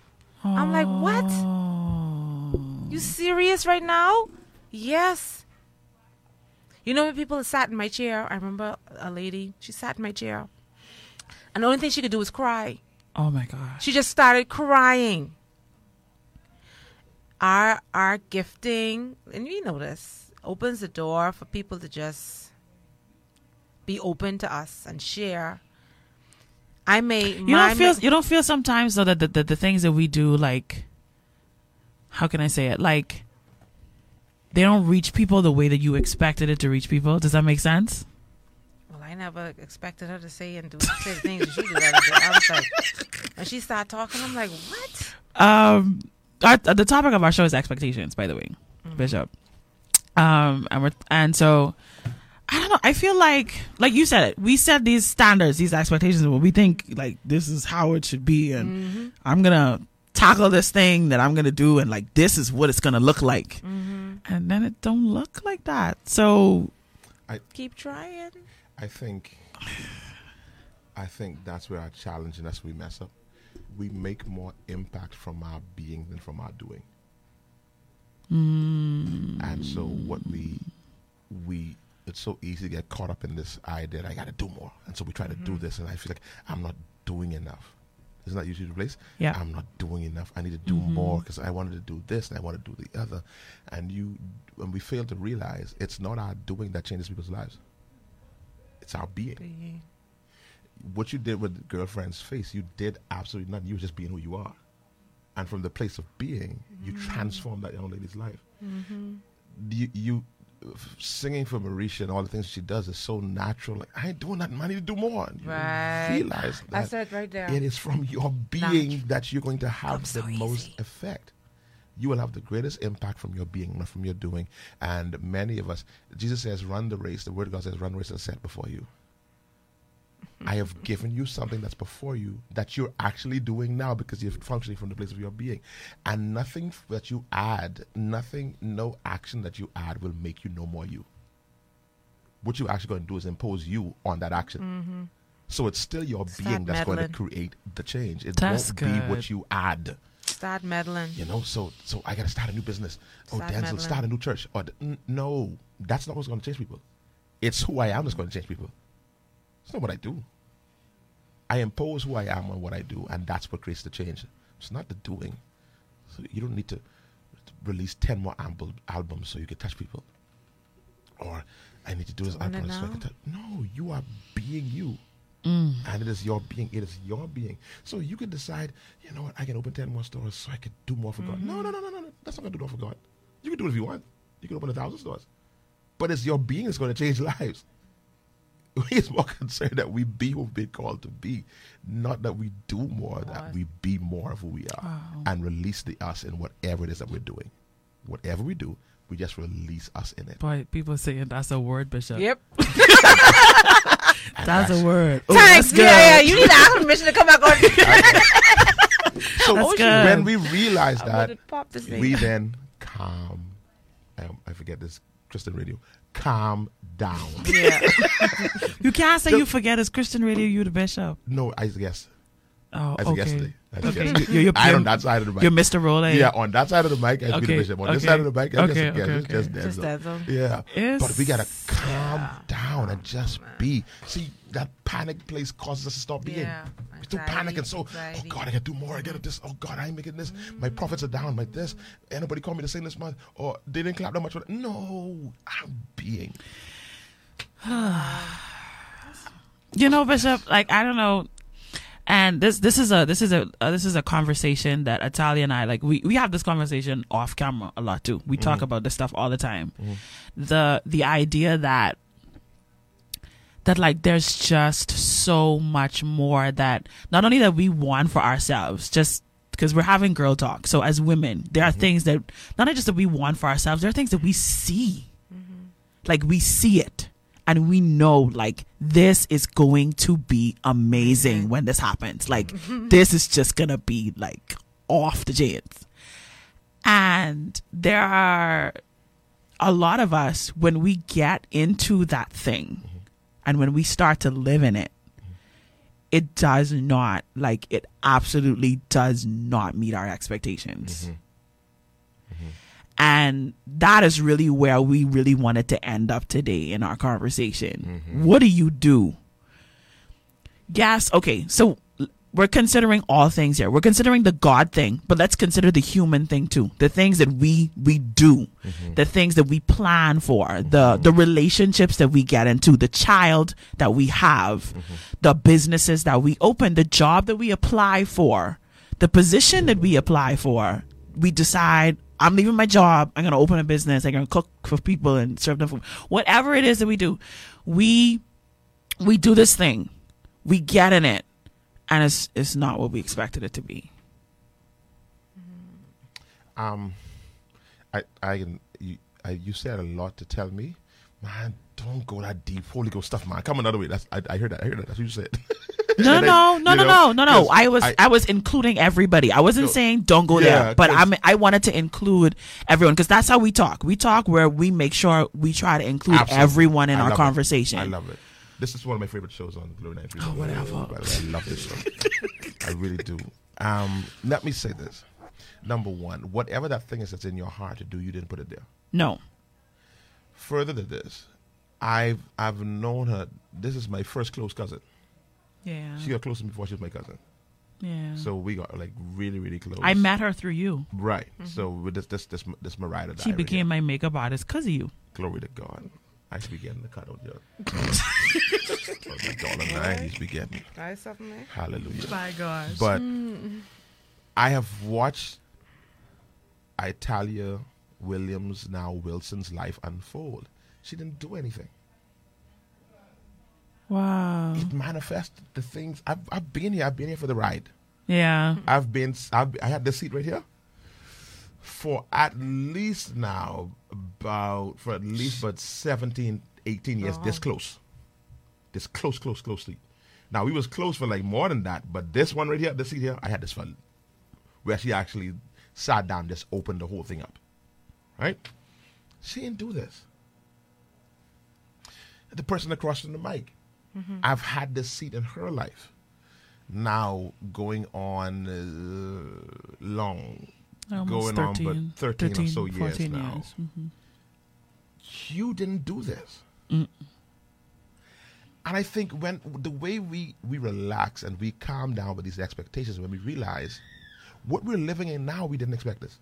I'm like, what? Oh. You serious right now? Yes. You know when people sat in my chair, I remember a lady, she sat in my chair. And the only thing she could do was cry. Oh my gosh. She just started crying. Our our gifting, and you know this, opens the door for people to just be open to us and share. I may You don't feel you don't feel sometimes though that the, the the things that we do like how can I say it like they don't reach people the way that you expected it to reach people. Does that make sense? Well, I never expected her to say and do say the things that she day. I was like, when she started talking, I'm like, what? Um, our, the topic of our show is expectations, by the way, Mm-hmm. Bishop. Um, and we're and so I don't know. I feel like, like you said it, we set these standards, these expectations, when we think like this is how it should be, and Mm-hmm. I'm gonna tackle this thing that I'm gonna do, and like this is what it's gonna look like, Mm-hmm. and then it don't look like that. So I Keep trying. I think I think that's where our challenge and that's where we mess up. We make more impact from our being than from our doing. Mm. And so what we we it's so easy to get caught up in this idea that I gotta do more. And so we try to do mm-hmm. this and I feel like I'm not doing enough. Isn't that usually the place? Yeah. I'm not doing enough. I need to do mm-hmm. more because I wanted to do this and I want to do the other. And you, when we fail to realize it's not our doing that changes people's lives, it's our being. What you did with girlfriend's face, you did absolutely nothing. You were just being who you are. And from the place of being, you mm-hmm. transformed that young lady's life. Mm-hmm. You, you f- singing for Marisha and all the things she does is so natural. Like, I ain't doing nothing. I need to do more. And you Right. realize that That's it right there. it is from your being that you're going to have Comes the so most effect. You will have the greatest impact from your being, not from your doing. And many of us, Jesus says, run the race. The word of God says, run the race that's set before you. I have given you something that's before you that you're actually doing now because you're functioning from the place of your being. And nothing that you add, nothing, no action that you add will make you no more you. What you're actually going to do is impose you on that action. Mm-hmm. So it's still your Start being that's going to create the change. It That's won't be what you add. Start meddling. You know, so so I got to start a new business. Oh, Start Denzel, meddling. start a new church. Or n- no, that's not what's going to change people. It's who I am that's going to change people. It's not what I do. I impose who I am on what I do, and that's what creates the change. It's not the doing. So you don't need to release ten more album, albums so you can touch people. Or I need to do this album so I can touch. No, you are being you. Mm. And it is your being. It is your being. So you can decide, you know what, I can open 10 more stores so I can do more for God. No, no, no, no, no, no. That's not going to do more for God. You can do it if you want. You can open a thousand stores. But it's your being that's going to change lives. He's more concerned that we be who we've been called to be, not that we do more, that we be more of who we are and release the us in whatever it is that we're doing. Whatever we do, we just release us in it. boy, people saying that's a word, Bishop. Yep. That's a word. Oh, Thanks. Yeah, yeah. You need to ask permission to come back on. So when we realize that, would've popped this thing. we then calm. Um, I forget this Christian radio. Calm down. yeah. You can't say you forget it's Christian radio. You the best bishop. no, I guess. Oh, I okay. yesterday. I think Okay, yesterday. you're, you're, I on that side of the mic. you're Mr. Role. yeah, on that side of the mic, I be Okay, the bishop. On this side of the mic, I okay, just, yeah, okay, just, just, okay. Just Denzel. Denzel. Yeah. Yes. But we gotta calm down and just be. See, that panic place causes us to stop being. Yeah. We still panic and so, oh God, I gotta do more. I gotta this. Oh God, I ain't making this. Mm-hmm. My profits are down. My this. Anybody call me to sing this month? Or they didn't clap that much. No, I'm being. you know bishop like i don't know and this this is a this is a uh, this is a conversation that Italia and I like we we have this conversation off camera a lot too. We talk mm-hmm. about this stuff all the time. Mm-hmm. The the idea that that like there's just so much more that not only that we want for ourselves just because we're having girl talk. So as women, there are mm-hmm. things that not only just that we want for ourselves, there are things that we see. Like we see it and we know like this is going to be amazing mm-hmm. when this happens. Like mm-hmm. this is just gonna be like off the chains. And there are a lot of us when we get into that thing mm-hmm. and when we start to live in it, it does not like it absolutely does not meet our expectations. And that is really where we really wanted to end up today in our conversation. Mm-hmm. What do you do? Yes, okay. So we're considering all things here. We're considering the God thing, but let's consider the human thing too. The things that we we do, mm-hmm. the things that we plan for, the mm-hmm. the relationships that we get into, the child that we have, the businesses that we open, the job that we apply for, the position that we apply for. We decide I'm leaving my job. I'm going to open a business. I'm going to cook for people and serve them food. Whatever it is that we do, we we do this thing, we get in it, and it's it's not what we expected it to be. Um, I, I, can- you, I, you said a lot to tell me, man. Don't go that deep, Holy Ghost stuff, man. Come another way. That's I, I heard that. I heard that. That's what you said. No, no, no, no, no, no, no, I was I- I, was including everybody. I wasn't No. saying don't go Yeah, there, but I'm I wanted to include everyone because that's how we talk. We talk where we make sure we try to include Absolutely. everyone in I our love it. conversation. I love it. This is one of my favorite shows on Glory 93. Oh, whatever. By the way, I love this show. I really do. Um, let me say this. Number one, whatever that thing is that's in your heart to do, you didn't put it there. No. Further to this, I've I've known her. This is my first close cousin. Yeah. She got close to me before she was my cousin. yeah. So we got like really, really close. I met her through you. Right. So with this this this this Mariah She became here. my makeup artist because of you. glory to God. I should be getting the cut out here. But my dollar nine, he's be getting. Try something, eh? Hallelujah. My gosh. But I have watched Italia Williams, now Wilson's life unfold. She didn't do anything. Wow. It manifested the things. I've, I've been here. I've been here for the ride. Yeah. I've been. I've, I had this seat right here for at least now about for at least about 17, 18 years. This oh. close, this close, close, close seat. Now we was close for like more than that, but this one right here, this seat here, I had this for where she actually sat down, just opened the whole thing up. Right? She didn't do this. The person across from the mic, I've had this seat in her life now going on uh, long, Almost going on 13, but 13, or so years 14 now. years. Mhm. You didn't do this. And I think when the way we, we relax and we calm down with these expectations, when we realize what we're living in now, we didn't expect this.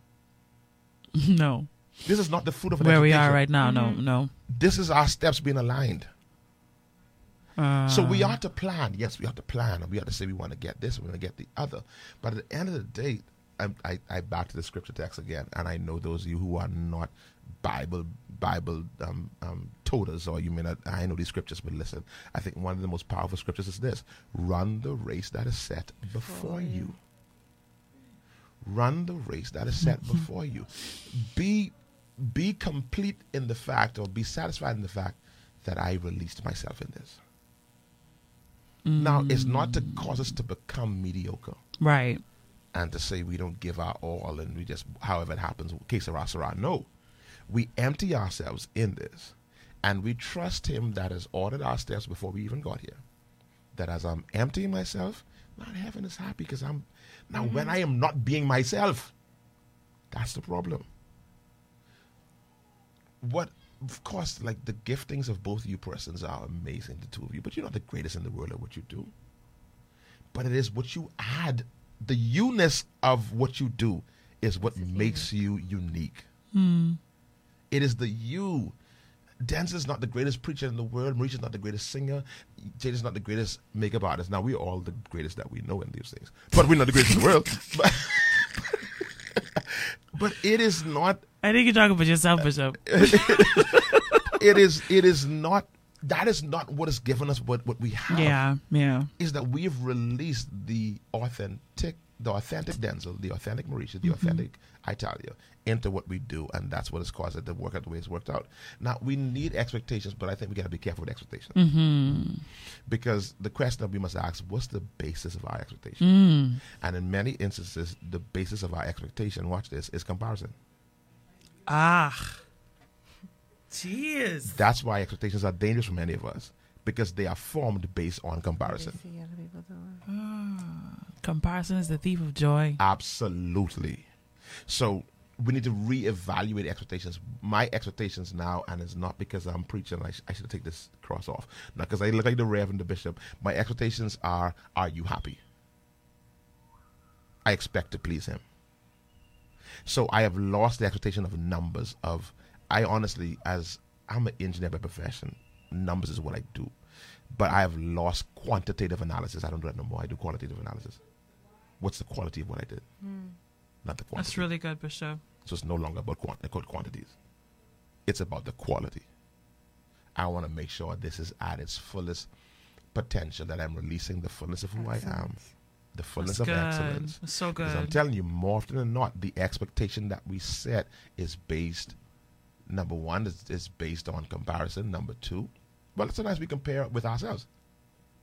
No. This is not the fruit of an Where we are right now, no, no. This is our steps being aligned. Uh, So we ought to plan. Yes, we ought to plan, and we ought to say we want to get this, we want to get the other. But at the end of the day, I, I, I back to the scripture text again, and I know those of you who are not Bible Bible um, um, toters, or you may not. I know these scriptures, but listen. I think one of the most powerful scriptures is this: "Run the race that is set before you." Run the race that is set before you. Be be complete in the fact, or be satisfied in the fact that I released myself in this. Now, it's not to cause us to become mediocre right. and to say we don't give our all and we just, however it happens, que sera, sera. No. We empty ourselves in this and we trust Him that has ordered our steps before we even got here. That as I'm emptying myself, not heaven is happy because I'm, now when mm-hmm. I am not being myself, that's the problem. What, of course, like the giftings of both you persons are amazing, the two of you, but you're not the greatest in the world at what you do but it is what you add. The you-ness of what you do is what makes you unique. It is the you. Dance is not the greatest preacher in the world. Mericha's not the greatest singer. Jade is not the greatest makeup artist. Now we're all the greatest that we know in these things, but we're not the greatest in the world. But, but it is not. I think you're talking about yourself, Bishop. It is. It is not. That is not what has given us what what we have. Yeah, yeah. is that we've released the authentic, the authentic Denzel, the authentic Mericha, the mm-hmm. authentic Italia into what we do, and that's what has caused it to work out the way it's worked out. Now we need expectations, but I think we got to be careful with expectations mm-hmm. because the question that we must ask: What's the basis of our expectation? Mm. And in many instances, the basis of our expectation, watch this, is comparison. Ah. Jeez. That's why expectations are dangerous for many of us because they are formed based on comparison. See other people doing. Ah. Comparison is the thief of joy. Absolutely. So we need to reevaluate expectations. My expectations now, and it's not because I'm preaching. I, sh- I should take this cross off. Not because I look like the reverend, the bishop. My expectations are: Are you happy? I expect to please him. So I have lost the expectation of numbers. Of I honestly, as I'm an engineer by profession, numbers is what I do. But I have lost quantitative analysis. I don't do that no more. I do qualitative analysis. What's the quality of what I did? Hmm. Not the quantity. That's really good, Bishop. So it's no longer about quant- quantities. It's about the quality. I want to make sure this is at its fullest potential that I'm releasing the fullness of who I am, the fullness That's of good. excellence. That's so Because I'm telling you, more often than not, the expectation that we set is based. Number one is, is based on comparison. Number two, well, sometimes we compare with ourselves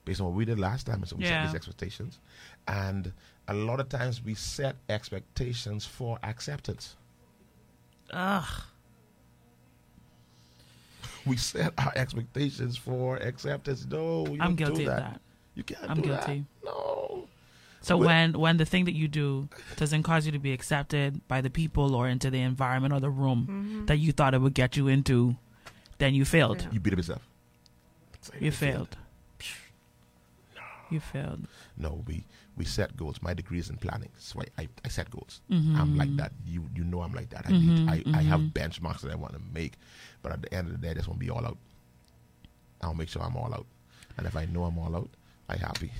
based on what we did last time, and so we Yeah. set these expectations. And a lot of times we set expectations for acceptance. Ugh. We set our expectations for acceptance. No, you I'm don't do guilty of that. that. You can't. Do that. I'm do that. guilty. No. So Well- when when the thing that you do doesn't cause you to be accepted by the people or into the environment or the room mm-hmm. that you thought it would get you into, then you failed. Yeah. You beat up yourself. Say You failed. You failed. No, we we set goals. My degree is in planning, so I, I, I set goals. Mm-hmm. I'm like that. You you know I'm like that. I need I, I have benchmarks that I want to make, but at the end of the day, I just want to be all out. I'll make sure I'm all out, and if I know I'm all out, I happy.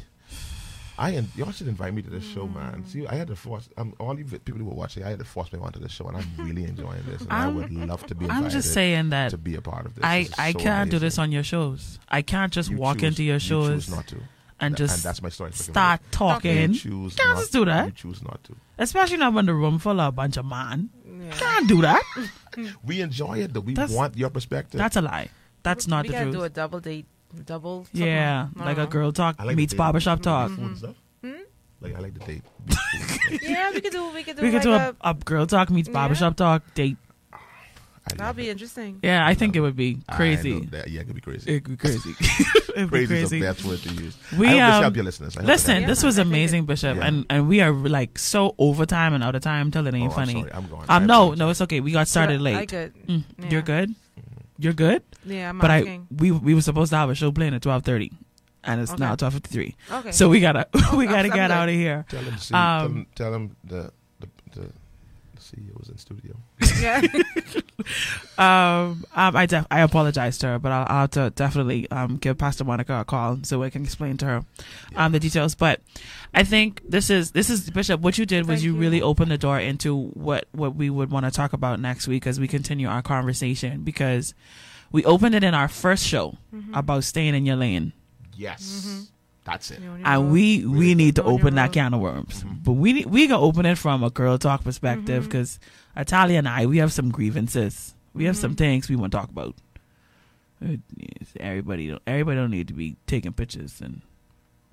I and y'all should invite me to this show, man. See, I had to force um, all you people who were watching. I had to force me onto the show, and I'm really enjoying this. And i I'm- would love to be invited I'm just saying that to be a part of this. I This I so can't do this on your shows. I can't just You walk choose- into your shows. you choose not to, and Th- just and that's my story. for start You talking. choose Can't not, just do that. You choose not to. Especially not when the room full of a bunch of man. Yeah. Can't do that. We enjoy it though. We That's- want your perspective. That's a lie. That's not we the gotta truth. do a double date, double. something. yeah, I like a girl talk like meets barbershop talk. Food and stuff. Like I like the date. Yeah, we could do. We could do. We could like do a, a girl talk meets Yeah. barbershop talk date. I That'll be it. interesting. Yeah, I think it would be I crazy. know that. Yeah, it could be crazy. It could be crazy. It'd be crazy, is crazy. the best word to use. We, I hope um, your listeners. I Listen, this was amazing, Bishop, Yeah. and and we are like so overtime and out of time till it ain't help. Oh, I'm funny. sorry, I'm going. Um, I no, no, it's okay. We got started I late. good. Mm, Yeah. You're good. You're good. Yeah, I'm But I we we were supposed to have a show playing at twelve thirty, and it's Okay. now twelve fifty three. okay. So we gotta we I'm- gotta I'm get good. out of here. Tell him, see, Um, tell him, tell him the the the, the CEO was in studio. Yeah. Um, um, I def- I apologize to her, but I'll, I'll have to definitely um give Pastor Monica a call so I can explain to her um the details. But I think this is this is Bishop. What you did was you, you. really opened the door into what what we would want to talk about next week as we continue our conversation because we opened it in our first show Mm-hmm. about staying in your lane. Yes, that's it. And we we need to open that can of worms. Mhm. But we need- we can open it from a girl talk perspective Mhm. because Italia and I we have some grievances. We have some Mhm. things we want to talk about. Everybody don't everybody don't need to be taking pictures and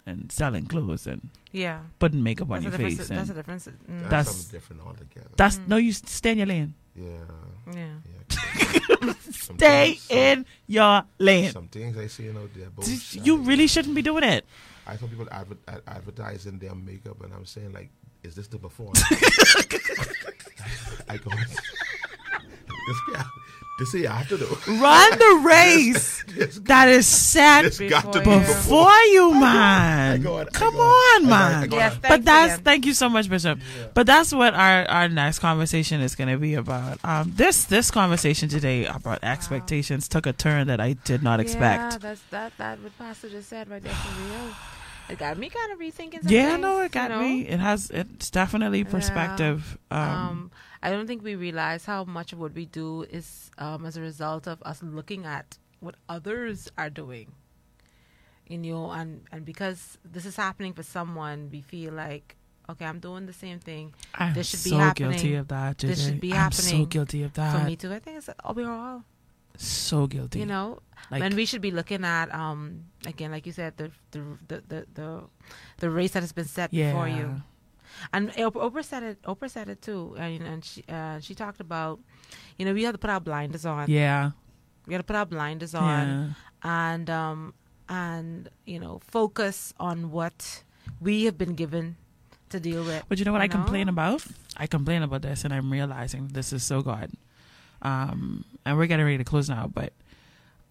and selling clothes and Yeah. putting makeup on That's a your face. That's a difference. Mm. That's, That's- something different altogether. that's Mm. no, you stay in your lane. yeah, yeah. yeah. Stay some- in your lane. Some things I see out there. both You really shouldn't be doing it. I saw people adver- ad- advertising their makeup, and I'm saying like, is this the before? I go, this guy, this is after though. Run the race This that is set This got to be Before you- before you, man. go Come on, on, I go on, man. Go. Yes, but that's again. thank you so much, Bishop. But that's what our our next conversation is going to be about. Um, this this conversation today about expectations took a turn that I did not Yeah, expect. that's that. That what Pastor just said right there for real. It got me kind of rethinking. Some Yeah, things, no, it got know? me. It has it's definitely perspective. Um, Um, I don't think we realize how much of what we do is um, as a result of us looking at what others are doing. You know, and and because this is happening for someone, we feel like, okay, I'm doing the same thing I'm this should be so happening. guilty of that. This should be I'm so guilty of that. for me too. I think it's oh, we're all, So guilty. you know, like and we should be looking at um again, like you said, the the the the the, the race that has been set yeah. before you. And Oprah said it. Oprah said it too, and, and she uh, she talked about, you know, we have to put our blinders on. Yeah. We got to put our blinders on, Yeah. and um and you know focus on what we have been given to deal with. But you know what you I complain about? I complain about this, and I'm realizing this is so God. Um, and we're getting ready to close now, but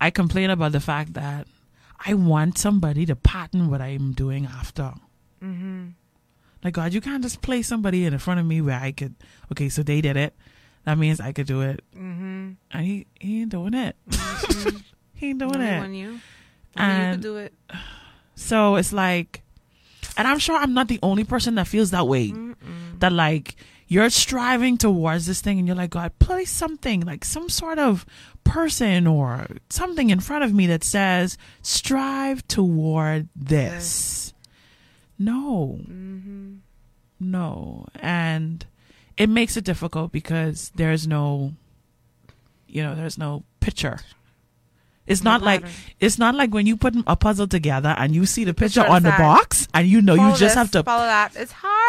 I complain about the fact that I want somebody to pattern what I'm doing after. Mm-hmm. Like God, you can't just play somebody in front of me where I could. Okay, so they did it. That means I could do it, Mm-hmm. and he he ain't doing it. he ain't doing Only it. When you, only you could do it. So it's like, and I'm sure I'm not the only person that feels that way. Mm-mm. That like you're striving towards this thing and you're like, God, place something like some sort of person or something in front of me that says, strive toward this. No. Mm-hmm. No. And it makes it difficult because there's no, you know, there's no picture. It's No not like it's not like when you put a puzzle together and you see the picture picture on the box and you know Follow you just this, have to. follow that. It's hard.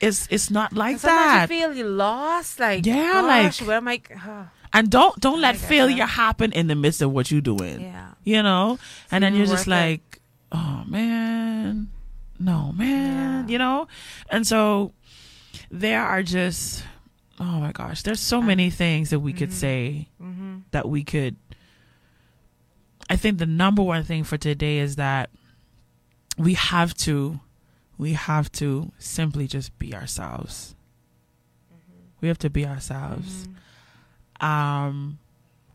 It's it's not like that. you feel you lost. Like Yeah, gosh, like- where am I? huh. And don't don't let failure that. happen in the midst of what you're doing. Yeah. You know? And then you're just worth it. like, oh man, no man, Yeah. you know? And so there are just oh my gosh, there's so many things that we could say Mm-hmm. that we could I think the number one thing for today is that we have to we have to simply just be ourselves. We have to be ourselves. Um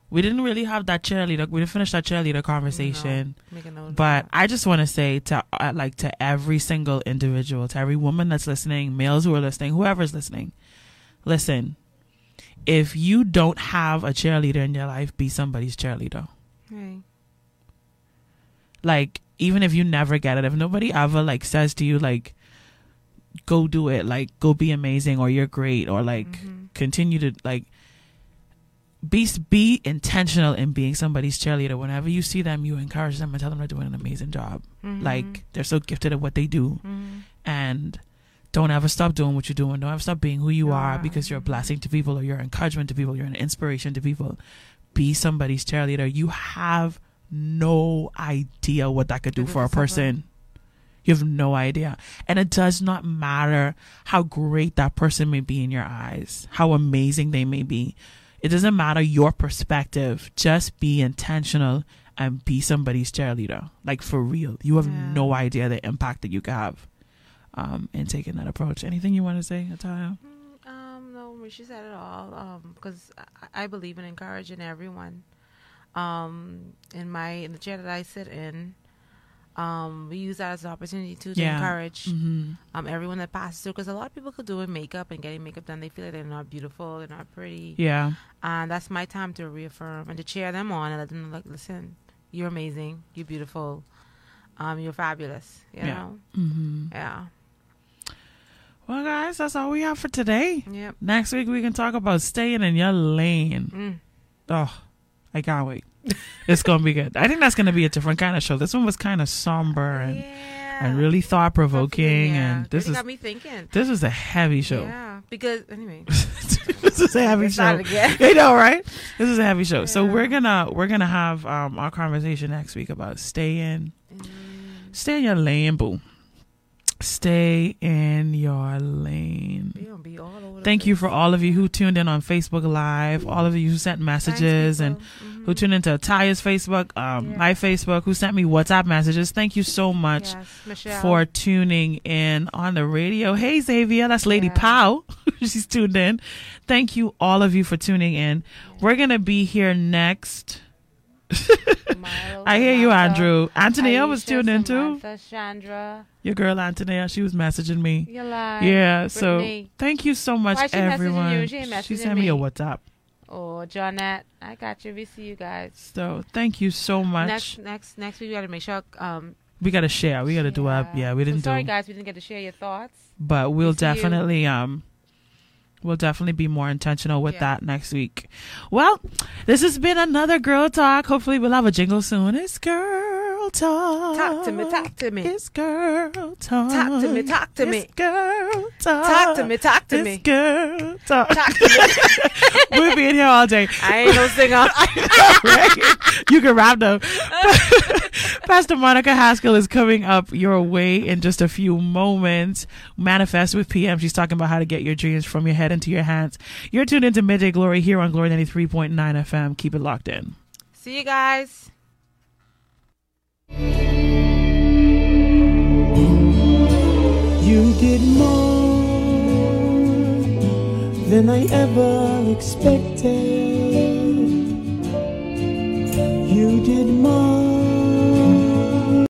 we didn't really have that cheerleader we didn't finish that cheerleader conversation. Make a note of But. I just want to say to uh, like to every single individual, to every woman that's listening, males who are listening, whoever's listening, listen. If you don't have a cheerleader in your life, be somebody's cheerleader. Hey. Like even if you never get it, if nobody ever like says to you like, "Go do it," like "Go be amazing," or "You're great," or like Mm-hmm. continue to like be be intentional in being somebody's cheerleader. Whenever you see them, you encourage them and tell them they're doing an amazing job. Mhm. Like they're so gifted at what they do, Mhm. and don't ever stop doing what you're doing. Don't ever stop being who you are because you're a blessing to people, or you're an encouragement to people, you're an inspiration to people. Be somebody's cheerleader. You have no idea what that could do for a person. You have no idea. And it does not matter how great that person may be in your eyes, how amazing they may be. It doesn't matter your perspective. Just be intentional and be somebody's cheerleader. Like for real. You have Yeah. no idea the impact that you can have um, in taking that approach. Anything you want to say, Italia? Mm, Um, no, Rishi said it all. Um, because I, I believe in encouraging everyone. Um, in my in the chair that I sit in, um, we use that as an opportunity to, to Yeah. encourage Mm-hmm. um everyone that passes through. Because a lot of people could do makeup and getting makeup done, they feel like they're not beautiful, they're not pretty, Yeah. and that's my time to reaffirm and to cheer them on and let them know, like, listen, you're amazing, you're beautiful, um, you're fabulous. You Yeah. know, Mm-hmm. yeah, Well, guys, that's all we have for today. yep. Next week, we can talk about staying in your lane. Mm. Oh, I can't wait. it's going to be good. I think that's going to be a different kind of show. This one was kind of somber and, yeah. and really thought provoking. Yeah. And this really is got me thinking. this is a heavy show. Yeah, because anyway, this is a heavy show. I know, right? This is a heavy show. So we're gonna we're gonna have um our conversation next week about staying Mm. stay in your lane, boo. Stay in your lane. be all over. the Thank you for all of you who tuned in on Facebook Live, all of you who sent Thanks, messages and. Mhm. who tuned into Taya's Facebook, um, Yeah. my Facebook, who sent me WhatsApp messages. Thank you so much yes, for tuning in on the radio. Hey Xavier, that's Lady Yeah. Pow. She's tuned in. Thank you all of you for tuning in. We're gonna be here next. Miles, I hear you, Samantha, Andrew. Antonia was tuned in too. Chandra, Your girl Antonia, she was messaging me. Yeah, so Brittany. thank you so much, Why she everyone. you? She she sent me a. WhatsApp. Oh, Johnette, I got you. We see you guys. So thank you so much. Next, next, next week we gotta make sure. Um, we gotta share. We gotta do our yeah. We didn't sorry, do, guys, we didn't get to share your thoughts. but we'll We see you. definitely um, we'll definitely be more intentional with Yeah. that next week. Well, this has been another girl talk. Hopefully, we'll have a jingle soon. It's girl talk. Talk to me, talk to me. It's girl talk. Talk to me, talk to me. It's girl talk. Talk to me, talk to it's me. girl talk. Talk to me. we'll be in here all day. I ain't no singer. right? You can rap though. Pastor Monica Haskell is coming up your way in just a few moments. Manifest with PM. She's talking about how to get your dreams from your head into your hands. You're tuned into Midday Glory here on Glory 93.9 FM. Keep it locked in. See you guys. You did more than I ever expected. You did more